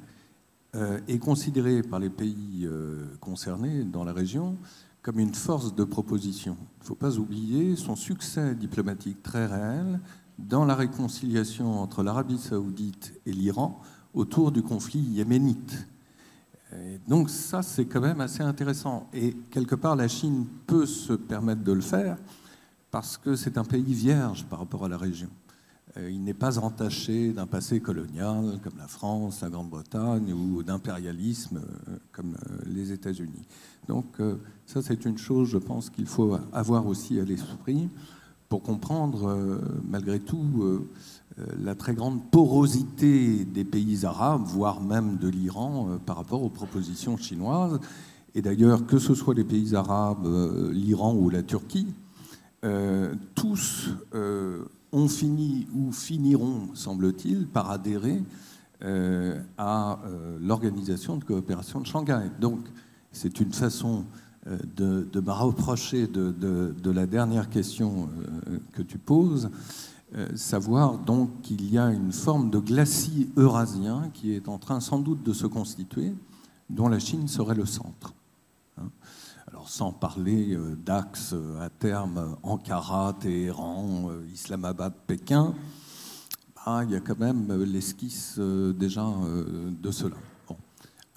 euh, est considérée par les pays euh, concernés dans la région comme une force de proposition. Il ne faut pas oublier son succès diplomatique très réel dans la réconciliation entre l'Arabie saoudite et l'Iran autour du conflit yéménite. donc ça, c'est quand même assez intéressant. Et quelque part, la Chine peut se permettre de le faire parce que c'est un pays vierge par rapport à la région. Euh, il n'est pas entaché d'un passé colonial comme la France, la Grande-Bretagne ou d'impérialisme euh, comme euh, les États-Unis. Donc ça, c'est une chose, je pense, qu'il faut avoir aussi à l'esprit pour comprendre, malgré tout, la très grande porosité des pays arabes, voire même de l'Iran, par rapport aux propositions chinoises. Et d'ailleurs, que ce soit les pays arabes, l'Iran ou la Turquie, tous ont fini ou finiront, semble-t-il, par adhérer euh, à euh, l'organisation de coopération de Shanghai. Donc, c'est une façon euh, de, me rapprocher de, la dernière question que tu poses, savoir donc qu'il y a une forme de glacis eurasien qui est en train sans doute de se constituer, dont la Chine serait le centre sans parler euh, d'axes euh, à terme Ankara, Téhéran, euh, Islamabad, Pékin, bah, il y a quand même l'esquisse déjà de cela.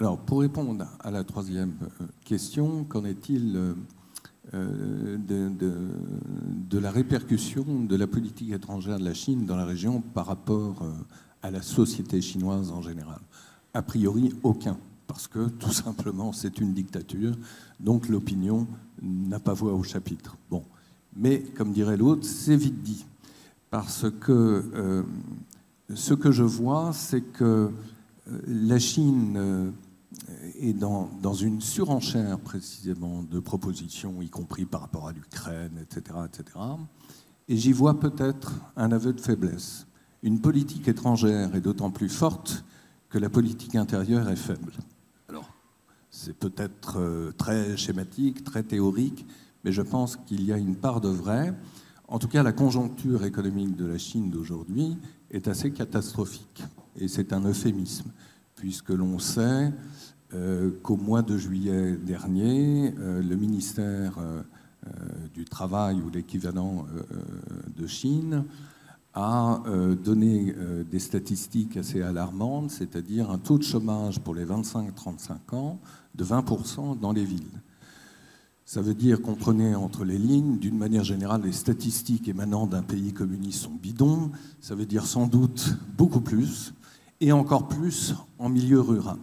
Alors, pour répondre à la troisième question, qu'en est-il de, de, la répercussion de la politique étrangère de la Chine dans la région par rapport à la société chinoise en général? A priori, aucun parce que <laughs> tout simplement c'est une dictature, donc l'opinion n'a pas voix au chapitre. Bon. Mais comme dirait l'autre, c'est vite dit, parce que euh, ce que je vois, c'est que euh, la Chine euh, est dans, une surenchère précisément de propositions, y compris par rapport à l'Ukraine, etc., etc. Et j'y vois peut-être un aveu de faiblesse. Une politique étrangère est d'autant plus forte que la politique intérieure est faible. C'est peut-être euh, très schématique, très théorique, mais je pense qu'il y a une part de vrai. En tout cas, la conjoncture économique de la Chine d'aujourd'hui est assez catastrophique. Et c'est un euphémisme, puisque l'on sait euh, qu'au mois de juillet dernier, euh, le ministère du Travail ou l'équivalent de Chine a donné des statistiques assez alarmantes, c'est-à-dire un taux de chômage pour les 25-35 ans de 20% dans les villes. Ça veut dire qu'on prenait entre les lignes, d'une manière générale, les statistiques émanant d'un pays communiste sont bidons, ça veut dire sans doute beaucoup plus, et encore plus en milieu rural.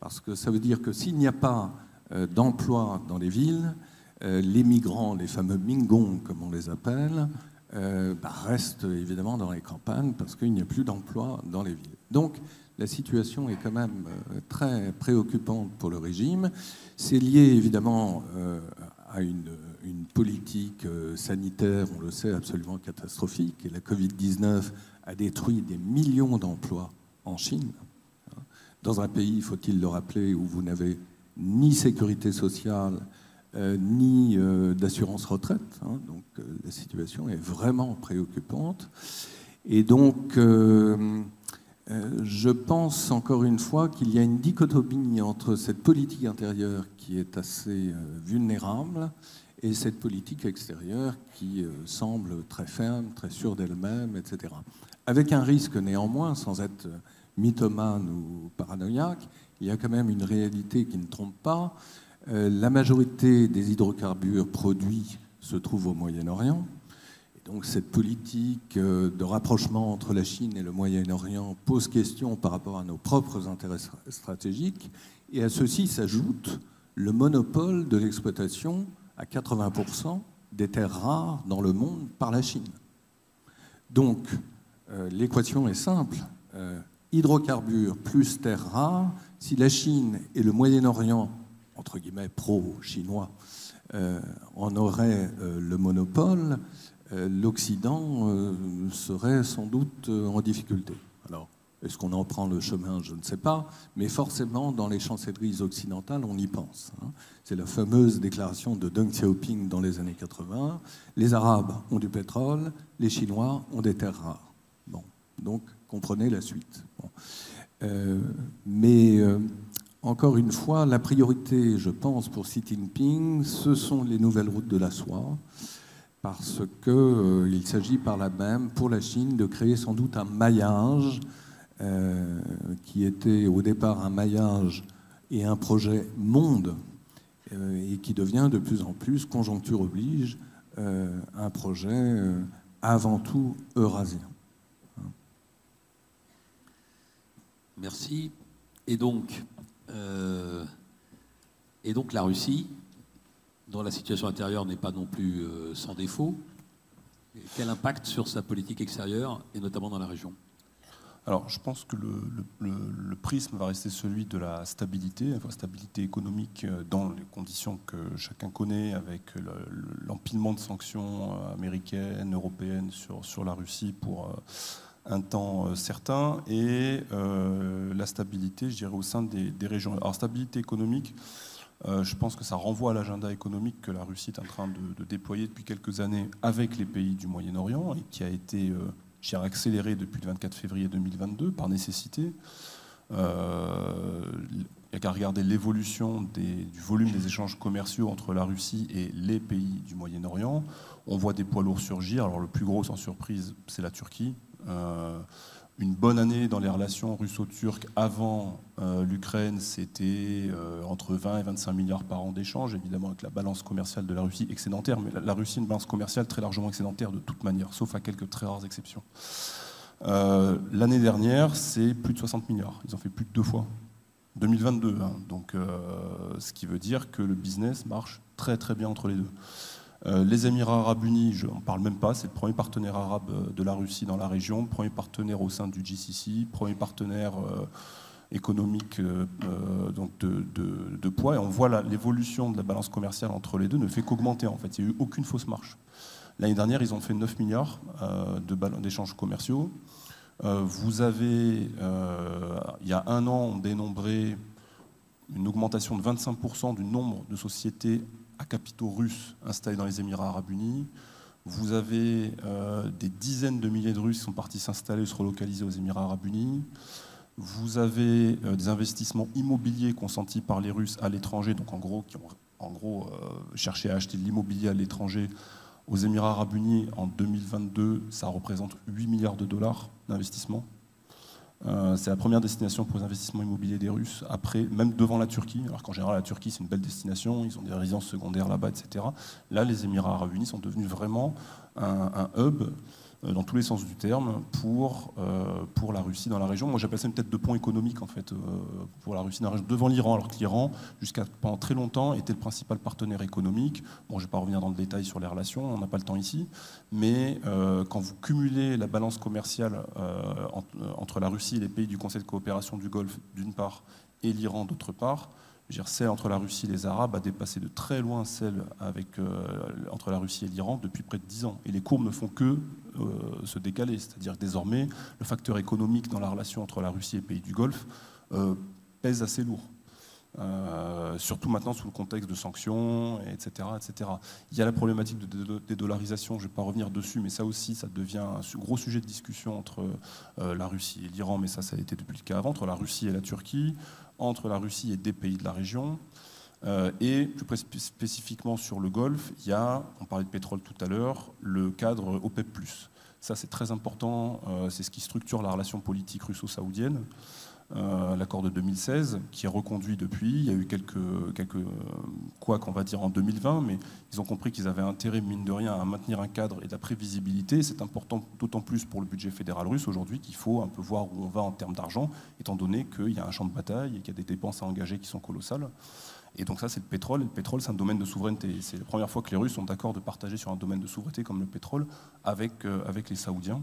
Parce que ça veut dire que s'il n'y a pas euh, d'emploi dans les villes, euh, les migrants, les fameux mingons comme on les appelle, euh, bah, restent évidemment dans les campagnes parce qu'il n'y a plus d'emploi dans les villes. Donc la situation est quand même très préoccupante pour le régime. C'est lié évidemment à une, politique euh, sanitaire, on le sait, absolument catastrophique. Et la Covid-19 a détruit des millions d'emplois en Chine. Dans un pays, faut-il le rappeler, où vous n'avez ni sécurité sociale, ni d'assurance retraite. Hein. donc la situation est vraiment préoccupante. Et donc, euh, je pense encore une fois qu'il y a une dichotomie entre cette politique intérieure qui est assez euh, vulnérable et cette politique extérieure qui euh, semble très ferme, très sûre d'elle-même, etc. Avec un risque néanmoins, sans être mythomane ou paranoïaque, il y a quand même une réalité qui ne trompe pas. La majorité des hydrocarbures produits se trouve au Moyen-Orient. Donc cette politique euh, de rapprochement entre la Chine et le Moyen-Orient pose question par rapport à nos propres intérêts stratégiques. Et à ceci s'ajoute le monopole de l'exploitation à 80% des terres rares dans le monde par la Chine. Donc euh, l'équation est simple. Euh, hydrocarbures plus terres rares, si la Chine et le Moyen-Orient, entre guillemets pro-chinois, en auraient le monopole, euh, l'Occident euh, serait sans doute euh, en difficulté. Alors, est-ce qu'on en prend le chemin? Je ne sais pas, mais forcément, dans les chancelleries occidentales, on y pense. Hein. C'est la fameuse déclaration de Deng Xiaoping dans les années 80. Les Arabes ont du pétrole, les Chinois ont des terres rares. Bon, donc comprenez la suite. mais encore une fois, la priorité, je pense, pour Xi Jinping, ce sont les nouvelles routes de la soie parce qu'il euh, s'agit par là même pour la Chine de créer sans doute un maillage euh, qui était au départ un maillage et un projet monde euh, et qui devient de plus en plus, conjoncture oblige, un projet avant tout eurasien. Merci. Et donc, et donc la Russie, dont la situation intérieure n'est pas non plus sans défaut, quel impact sur sa politique extérieure, et notamment dans la région? Alors, je pense que le, prisme va rester celui de la stabilité, la stabilité économique euh, dans les conditions que chacun connaît, avec l'empilement de sanctions euh, américaines, européennes sur, sur la Russie pour euh, un temps certain, et la stabilité, je dirais, au sein des, régions. Alors, stabilité économique, je pense que ça renvoie à l'agenda économique que la Russie est en train de, déployer depuis quelques années avec les pays du Moyen-Orient et qui a été j'ai accéléré depuis le 24 février 2022 par nécessité. Euh, il n'y a qu'à regarder l'évolution du volume des échanges commerciaux entre la Russie et les pays du Moyen-Orient. On voit des poids lourds surgir. Alors le plus gros, sans surprise, c'est la Turquie. Euh, une bonne année dans les relations russo-turques avant euh, l'Ukraine, c'était euh, entre 20 et 25 milliards par an d'échanges, évidemment avec la balance commerciale de la Russie excédentaire, mais la, Russie a une balance commerciale très largement excédentaire de toute manière, sauf à quelques très rares exceptions. L'année dernière, c'est plus de 60 milliards, ils ont fait plus de deux fois. 2022, hein. donc ce qui veut dire que le business marche très très bien entre les deux. Euh, les Émirats arabes unis, je n'en parle même pas, c'est le premier partenaire arabe euh, de la Russie dans la région, premier partenaire au sein du GCC, premier partenaire euh, économique donc de, poids. Et on voit l'évolution de la balance commerciale entre les deux ne fait qu'augmenter en fait. Il n'y a eu aucune fausse marche. L'année dernière, ils ont fait 9 milliards d'échanges commerciaux. vous avez, il y a un an, on dénombrait une augmentation de 25% du nombre de sociétés à capitaux russes installés dans les Émirats arabes unis. Vous avez euh, des dizaines de milliers de Russes qui sont partis s'installer, se relocaliser aux Émirats arabes unis. Vous avez euh, des investissements immobiliers consentis par les Russes à l'étranger, donc en gros, qui ont en gros euh, cherché à acheter de l'immobilier à l'étranger aux Émirats arabes unis en 2022. Ça représente 8 milliards de dollars d'investissement. Euh, c'est la première destination pour les investissements immobiliers des Russes, après, même devant la Turquie, alors qu'en général la Turquie c'est une belle destination, ils ont des résidences secondaires là-bas, etc. Là, les Émirats arabes unis sont devenus vraiment un hub dans tous les sens du terme pour, euh, pour la Russie dans la région. Moi j'appelle ça une tête de pont économique en fait euh, pour la Russie dans la région, devant l'Iran, alors que l'Iran, jusqu'à pendant très longtemps, était le principal partenaire économique. Bon, je ne vais pas revenir dans le détail sur les relations, on n'a pas le temps ici, mais quand vous cumulez la balance commerciale entre la Russie et les pays du Conseil de coopération du Golfe d'une part et l'Iran d'autre part, celle entre la Russie et les Arabes a dépassé de très loin celle avec, entre la Russie et l'Iran depuis près de dix ans. Et les courbes ne font que euh, se décaler. C'est-à-dire que désormais, le facteur économique dans la relation entre la Russie et les pays du Golfe euh, pèse assez lourd. Euh, surtout maintenant sous le contexte de sanctions, etc., etc. Il y a la problématique de dédollarisation, je ne vais pas revenir dessus, mais ça aussi, ça devient un gros sujet de discussion entre la Russie et l'Iran, mais ça, ça a été depuis le cas avant, entre la Russie et la Turquie, entre la Russie et des pays de la région. Euh, et plus spécifiquement sur le Golfe, il y a, on parlait de pétrole tout à l'heure, le cadre OPEP. Ça, c'est très important. Euh, c'est ce qui structure la relation politique russo-saoudienne. Euh, l'accord de 2016, qui est reconduit depuis. Il y a eu quelques, quoi qu'on va dire en 2020, mais ils ont compris qu'ils avaient intérêt, mine de rien, à maintenir un cadre et de la prévisibilité. C'est important d'autant plus pour le budget fédéral russe aujourd'hui qu'il faut un peu voir où on va en termes d'argent, étant donné qu'il y a un champ de bataille et qu'il y a des dépenses à engager qui sont colossales. Et donc ça, c'est le pétrole. le pétrole, c'est un domaine de souveraineté. C'est la première fois que les Russes sont d'accord de partager sur un domaine de souveraineté comme le pétrole avec, euh, avec les Saoudiens.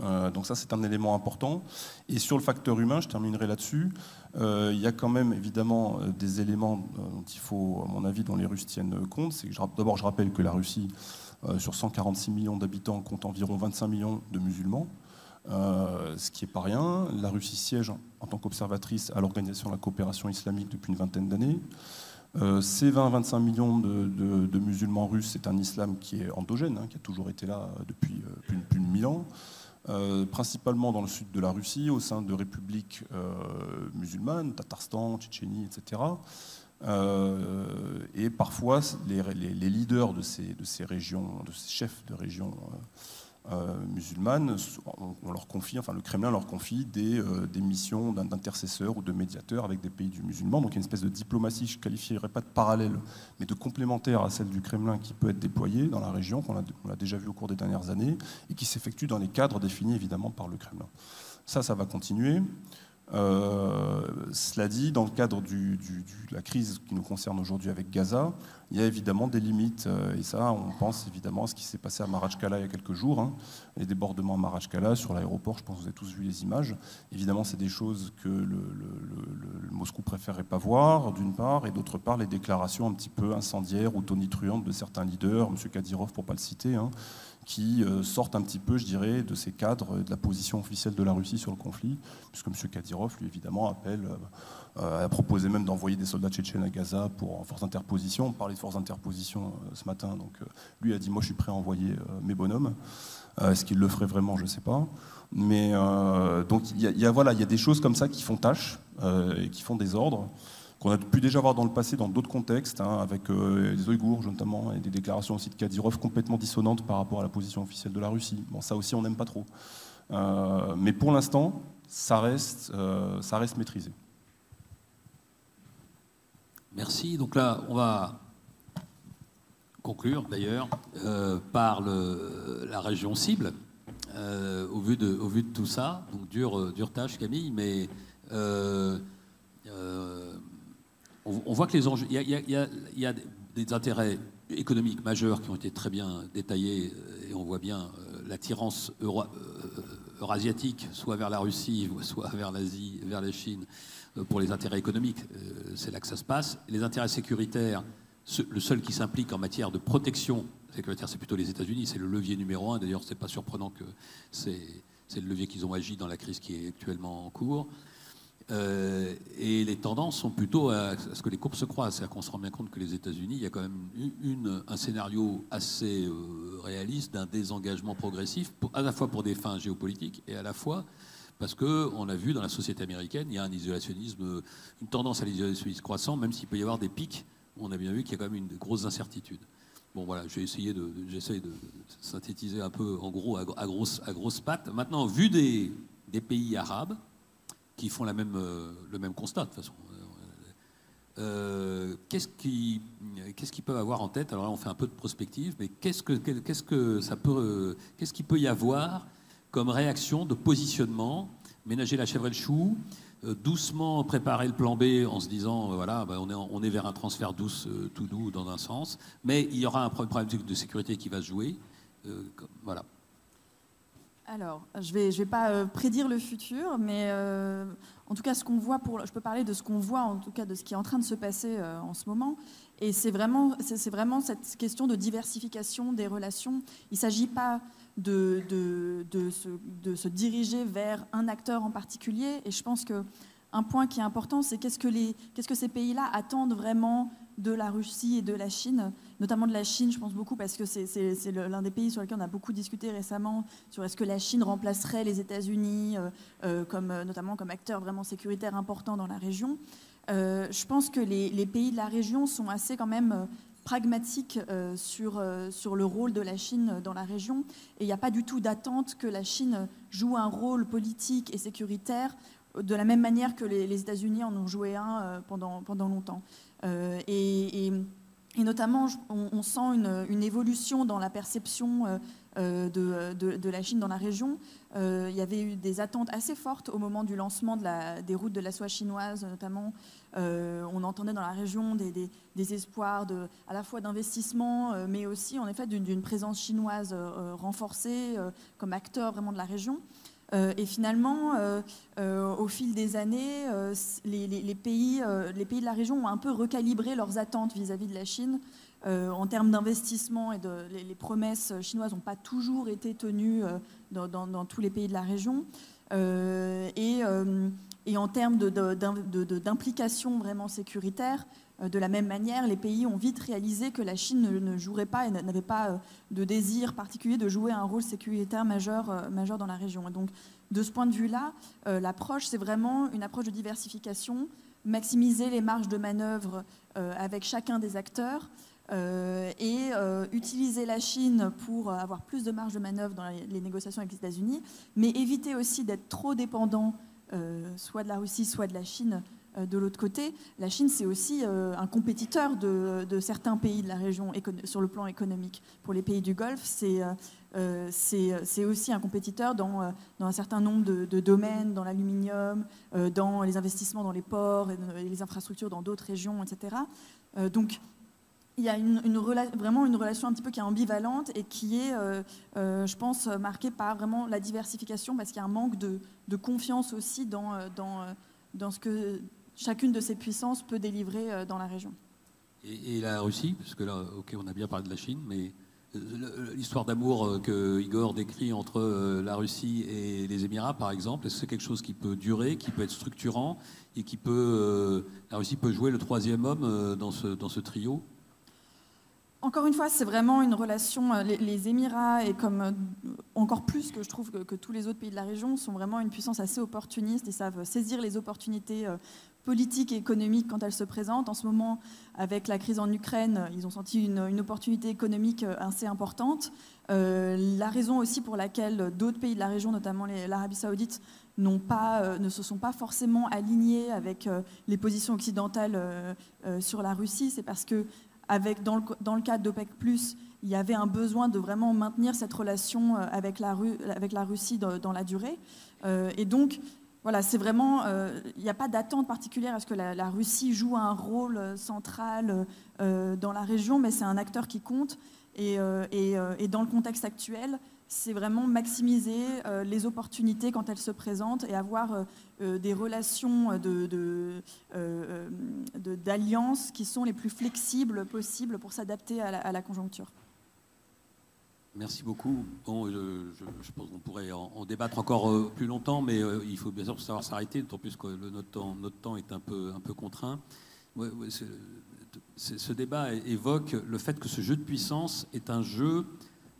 Euh, donc ça, c'est un élément important. Et sur le facteur humain, je terminerai là-dessus. Euh, il y a quand même évidemment des éléments dont il faut, à mon avis, dont les Russes tiennent compte. D'abord, je rappelle que la Russie, sur 146 millions d'habitants, compte environ 25 millions de musulmans. Euh, ce qui n'est pas rien. La Russie siège en, tant qu'observatrice à l'Organisation de la coopération islamique depuis une vingtaine d'années. Euh, ces 20-25 millions de, musulmans russes, c'est un islam qui est endogène, hein, qui a toujours été là depuis euh, plus, de 1000 ans, principalement dans le sud de la Russie, au sein de républiques musulmanes, Tatarstan, Tchétchénie, etc. et parfois, les, les, leaders de ces, de ces, régions, de ces chefs de régions euh, musulmanes, on, leur confie, enfin le Kremlin leur confie des, euh, missions d'intercesseurs ou de médiateurs avec des pays du musulman. Donc il y a une espèce de diplomatie, je ne qualifierais pas de parallèle, mais de complémentaire à celle du Kremlin qui peut être déployée dans la région, qu'on a, a, déjà vu au cours des dernières années, et qui s'effectue dans les cadres définis évidemment par le Kremlin. Ça, ça va continuer. Euh, cela dit, dans le cadre de la crise qui nous concerne aujourd'hui avec Gaza, il y a évidemment des limites. Euh, et ça, on pense évidemment à ce qui s'est passé à Marachkala il y a quelques jours, hein, les débordements à Marachkala sur l'aéroport. Je pense que vous avez tous vu les images. Évidemment, c'est des choses que Moscou préférerait pas voir, d'une part, et d'autre part, les déclarations un petit peu incendiaires ou tonitruantes de certains leaders, M. Kadyrov pour pas le citer, hein, qui euh, sortent un petit peu, je dirais, de ces cadres de la position officielle de la Russie sur le conflit, puisque M. Kadyrov, lui, évidemment, appelle, euh, a proposé même d'envoyer des soldats tchétchènes à Gaza pour en force d'interposition. On parlait de force d'interposition euh, ce matin, donc lui a dit, moi, je suis prêt à envoyer mes bonhommes. Est-ce qu'il le ferait vraiment? Je ne sais pas. Mais donc, il y, a, voilà, il y a des choses comme ça qui font tâche et qui font des ordres qu'on a pu déjà voir dans le passé dans d'autres contextes, hein, avec euh, les Ouïghours notamment, et des déclarations aussi de Kadyrov complètement dissonantes par rapport à la position officielle de la Russie. Bon, ça aussi, on n'aime pas trop. Euh, mais pour l'instant, ça reste, euh, ça reste maîtrisé. Merci. Donc là, on va conclure d'ailleurs par la région cible. au, vu de, au vu de tout ça, donc dure, dure tâche Camille, mais on, voit que les enjeux, il y, a, des intérêts économiques majeurs qui ont été très bien détaillés euh, et on voit bien euh, l'attirance euh, eurasiatique, soit vers la Russie, <laughs> soit vers l'Asie, vers la Chine, pour les intérêts économiques. C'est là que ça se passe. Les intérêts sécuritaires, le seul qui s'implique en matière de protection sécuritaire, c'est plutôt les États-Unis. C'est le levier numéro un. D'ailleurs, c'est pas surprenant que c'est le levier qu'ils ont agi dans la crise qui est actuellement en cours. Euh, et les tendances sont plutôt à, ce que les courbes se croisent. C'est-à-dire qu'on se rend bien compte que les États-Unis, il y a quand même une, un scénario assez euh, réaliste d'un désengagement progressif, à la fois pour des fins géopolitiques et à la fois parce qu'on a vu dans la société américaine, il y a un isolationnisme, une tendance à l'isolationnisme croissant, même s'il peut y avoir des pics. On a bien vu qu'il y a quand même une grosse incertitude. Bon voilà, j'ai essayé de, j'essaie de synthétiser un peu en gros à, grosse, à grosse pattes. Maintenant, vu des pays arabes, qui font euh, le même constat de toute façon. Euh, qu'est-ce qui, qu'est-ce qu'ils peuvent avoir en tête? Alors là, on fait un peu de prospective, mais qu'est-ce que, qu'est-ce que ça peut, qu'est-ce qu'il peut y avoir comme réaction de positionnement? Ménager la chèvre et le chou, euh, doucement préparer le plan B en se disant voilà, on, est, on est vers un transfert douce, tout doux dans un sens, mais il y aura un problème de sécurité qui va se jouer. voilà. Alors, je ne vais, pas euh, prédire le futur, mais euh, en tout cas, ce qu'on voit, je peux parler de ce qu'on voit, en tout cas de ce qui est en train de se passer euh, en ce moment. Et c'est vraiment, cette question de diversification des relations. Il ne s'agit pas de, se, diriger vers un acteur en particulier. Et je pense qu'un point qui est important, c'est qu'est-ce que ces pays-là attendent vraiment de la Russie et de la Chine, notamment de la Chine, je pense beaucoup, parce que c'est l'un des pays sur lesquels on a beaucoup discuté récemment, sur est-ce que la Chine remplacerait les États-Unis, euh, euh, comme, euh, notamment comme acteur vraiment sécuritaire important dans la région. je pense que les, pays de la région sont assez quand même pragmatiques sur, sur le rôle de la Chine dans la région, et il n'y a pas du tout d'attente que la Chine joue un rôle politique et sécuritaire de la même manière que les, États-Unis en ont joué un pendant, pendant longtemps. Euh, et, notamment, on, sent une, évolution dans la perception euh, euh, de, la Chine dans la région. il y avait eu des attentes assez fortes au moment du lancement des routes de la soie chinoise, notamment. on entendait dans la région des, espoirs à la fois d'investissement, mais aussi en effet d'une présence chinoise renforcée comme acteur vraiment de la région. Euh, et finalement, euh, euh, au fil des années, les, pays, les pays de la région ont un peu recalibré leurs attentes vis-à-vis de la Chine. en termes d'investissement et de, les, promesses chinoises n'ont pas toujours été tenues dans, tous les pays de la région. Et, en termes d'implication vraiment sécuritaire, de la même manière, les pays ont vite réalisé que la Chine ne, jouerait pas et n'avait pas euh, de désir particulier de jouer un rôle sécuritaire majeur, euh, majeur dans la région. Et donc, de ce point de vue-là, l'approche, c'est vraiment une approche de diversification, maximiser les marges de manœuvre avec chacun des acteurs, et utiliser la Chine pour avoir plus de marge de manœuvre dans les négociations avec les États-Unis, mais éviter aussi d'être trop dépendant soit de la Russie, soit de la Chine euh, de l'autre côté, la Chine, c'est aussi euh, un compétiteur de, certains pays de la région sur le plan économique. Pour les pays du Golfe, c'est euh, aussi un compétiteur dans, un certain nombre de, domaines, dans l'aluminium, dans les investissements dans les ports et, les infrastructures dans d'autres régions, etc. donc, il y a une, vraiment une relation un petit peu qui est ambivalente et qui est, je pense, marquée par vraiment la diversification parce qu'il y a un manque de, confiance aussi dans, dans, dans ce que chacune de ces puissances peut délivrer euh, dans la région. Et, la Russie, parce que là, ok, on a bien parlé de la Chine, mais euh, l'histoire d'amour euh, que Igor décrit entre la Russie et les Émirats, par exemple, est-ce que c'est quelque chose qui peut durer, qui peut être structurant et qui peut, la Russie peut jouer le troisième homme dans ce, dans ce trio? Encore une fois, c'est vraiment une relation. Les, Émirats, et comme encore plus que je trouve que, que, tous les autres pays de la région, sont vraiment une puissance assez opportuniste et savent saisir les opportunités politique et économique quand elle se présente. En ce moment, avec la crise en Ukraine, ils ont senti une, opportunité économique euh, assez importante. Euh, la raison aussi pour laquelle d'autres pays de la région, notamment l'Arabie saoudite, pas, euh, ne se sont pas forcément alignés avec les positions occidentales sur la Russie, c'est parce que avec, dans, le, cadre d'OPEC, il y avait un besoin de vraiment maintenir cette relation avec la, avec la Russie dans, dans la durée. et donc, voilà, c'est vraiment, il euh, n'y a pas d'attente particulière à ce que la, Russie joue un rôle euh, central euh, dans la région, mais c'est un acteur qui compte. Et, dans le contexte actuel, c'est vraiment maximiser les opportunités quand elles se présentent et avoir des relations d'alliance qui sont les plus flexibles possibles pour s'adapter à, la conjoncture. Merci beaucoup. Bon, je, pense qu'on pourrait en, débattre encore euh, plus longtemps, mais euh, il faut bien sûr savoir s'arrêter, d'autant plus que notre, temps, est un peu, contraint. ce, débat évoque le fait que ce jeu de puissance est un jeu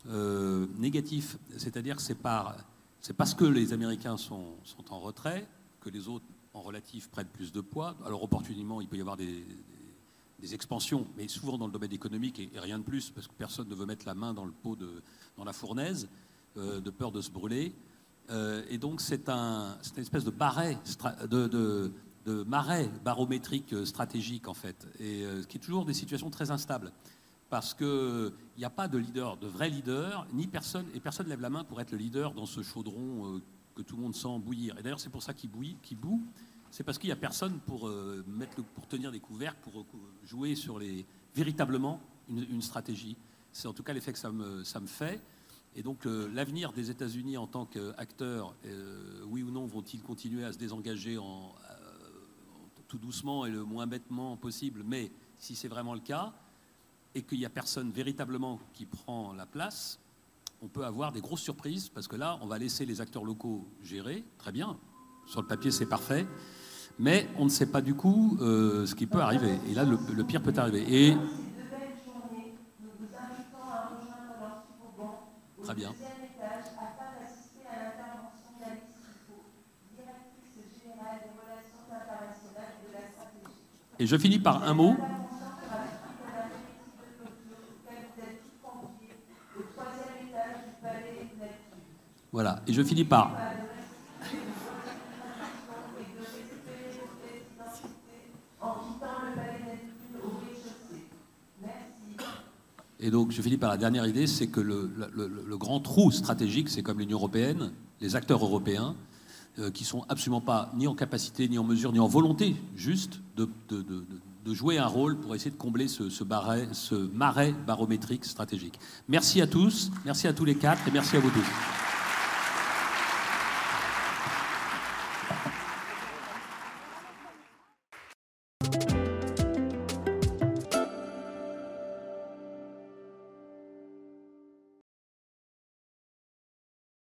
euh, négatif. C'est-à-dire que c'est parce que les Américains sont, en retrait que les autres, en relatif, prennent plus de poids. Alors, opportunément, il peut y avoir des expansions, mais souvent dans le domaine économique et, rien de plus, parce que personne ne veut mettre la main dans le pot, de, dans la fournaise, euh, de peur de se brûler. Euh, et donc c'est un, une espèce de, barret, de, marais barométrique euh, stratégique, en fait, et qui est toujours des situations très instables. Parce qu'il n'y a pas de leader, de vrai leader, ni personne, et personne ne lève la main pour être le leader dans ce chaudron que tout le monde sent bouillir. Et d'ailleurs, c'est pour ça qu'il bouille, qu'il boue, c'est parce qu'il n'y a personne pour, euh, pour tenir des couvercles, pour euh, jouer sur les, véritablement une, stratégie. C'est en tout cas l'effet que ça me, fait. Et donc l'avenir des États-Unis en tant qu'acteurs, euh, oui ou non, vont-ils continuer à se désengager en, tout doucement et le moins bêtement possible? Mais si c'est vraiment le cas, et qu'il n'y a personne véritablement qui prend la place, on peut avoir des grosses surprises, parce que là, on va laisser les acteurs locaux gérer, très bien, sur le papier c'est parfait, mais on ne sait pas du coup euh, ce qui peut arriver. Et là, le, pire peut arriver. Très bien. Et je finis par un mot. Voilà. Et je finis par Et donc, je finis par la dernière idée, c'est que le, grand trou stratégique, c'est comme l'Union européenne, les acteurs européens, euh, qui sont absolument pas ni en capacité, ni en mesure, ni en volonté, juste de, jouer un rôle pour essayer de combler ce, marais barométrique stratégique. Merci à tous, merci à tous les quatre, et merci à vous tous.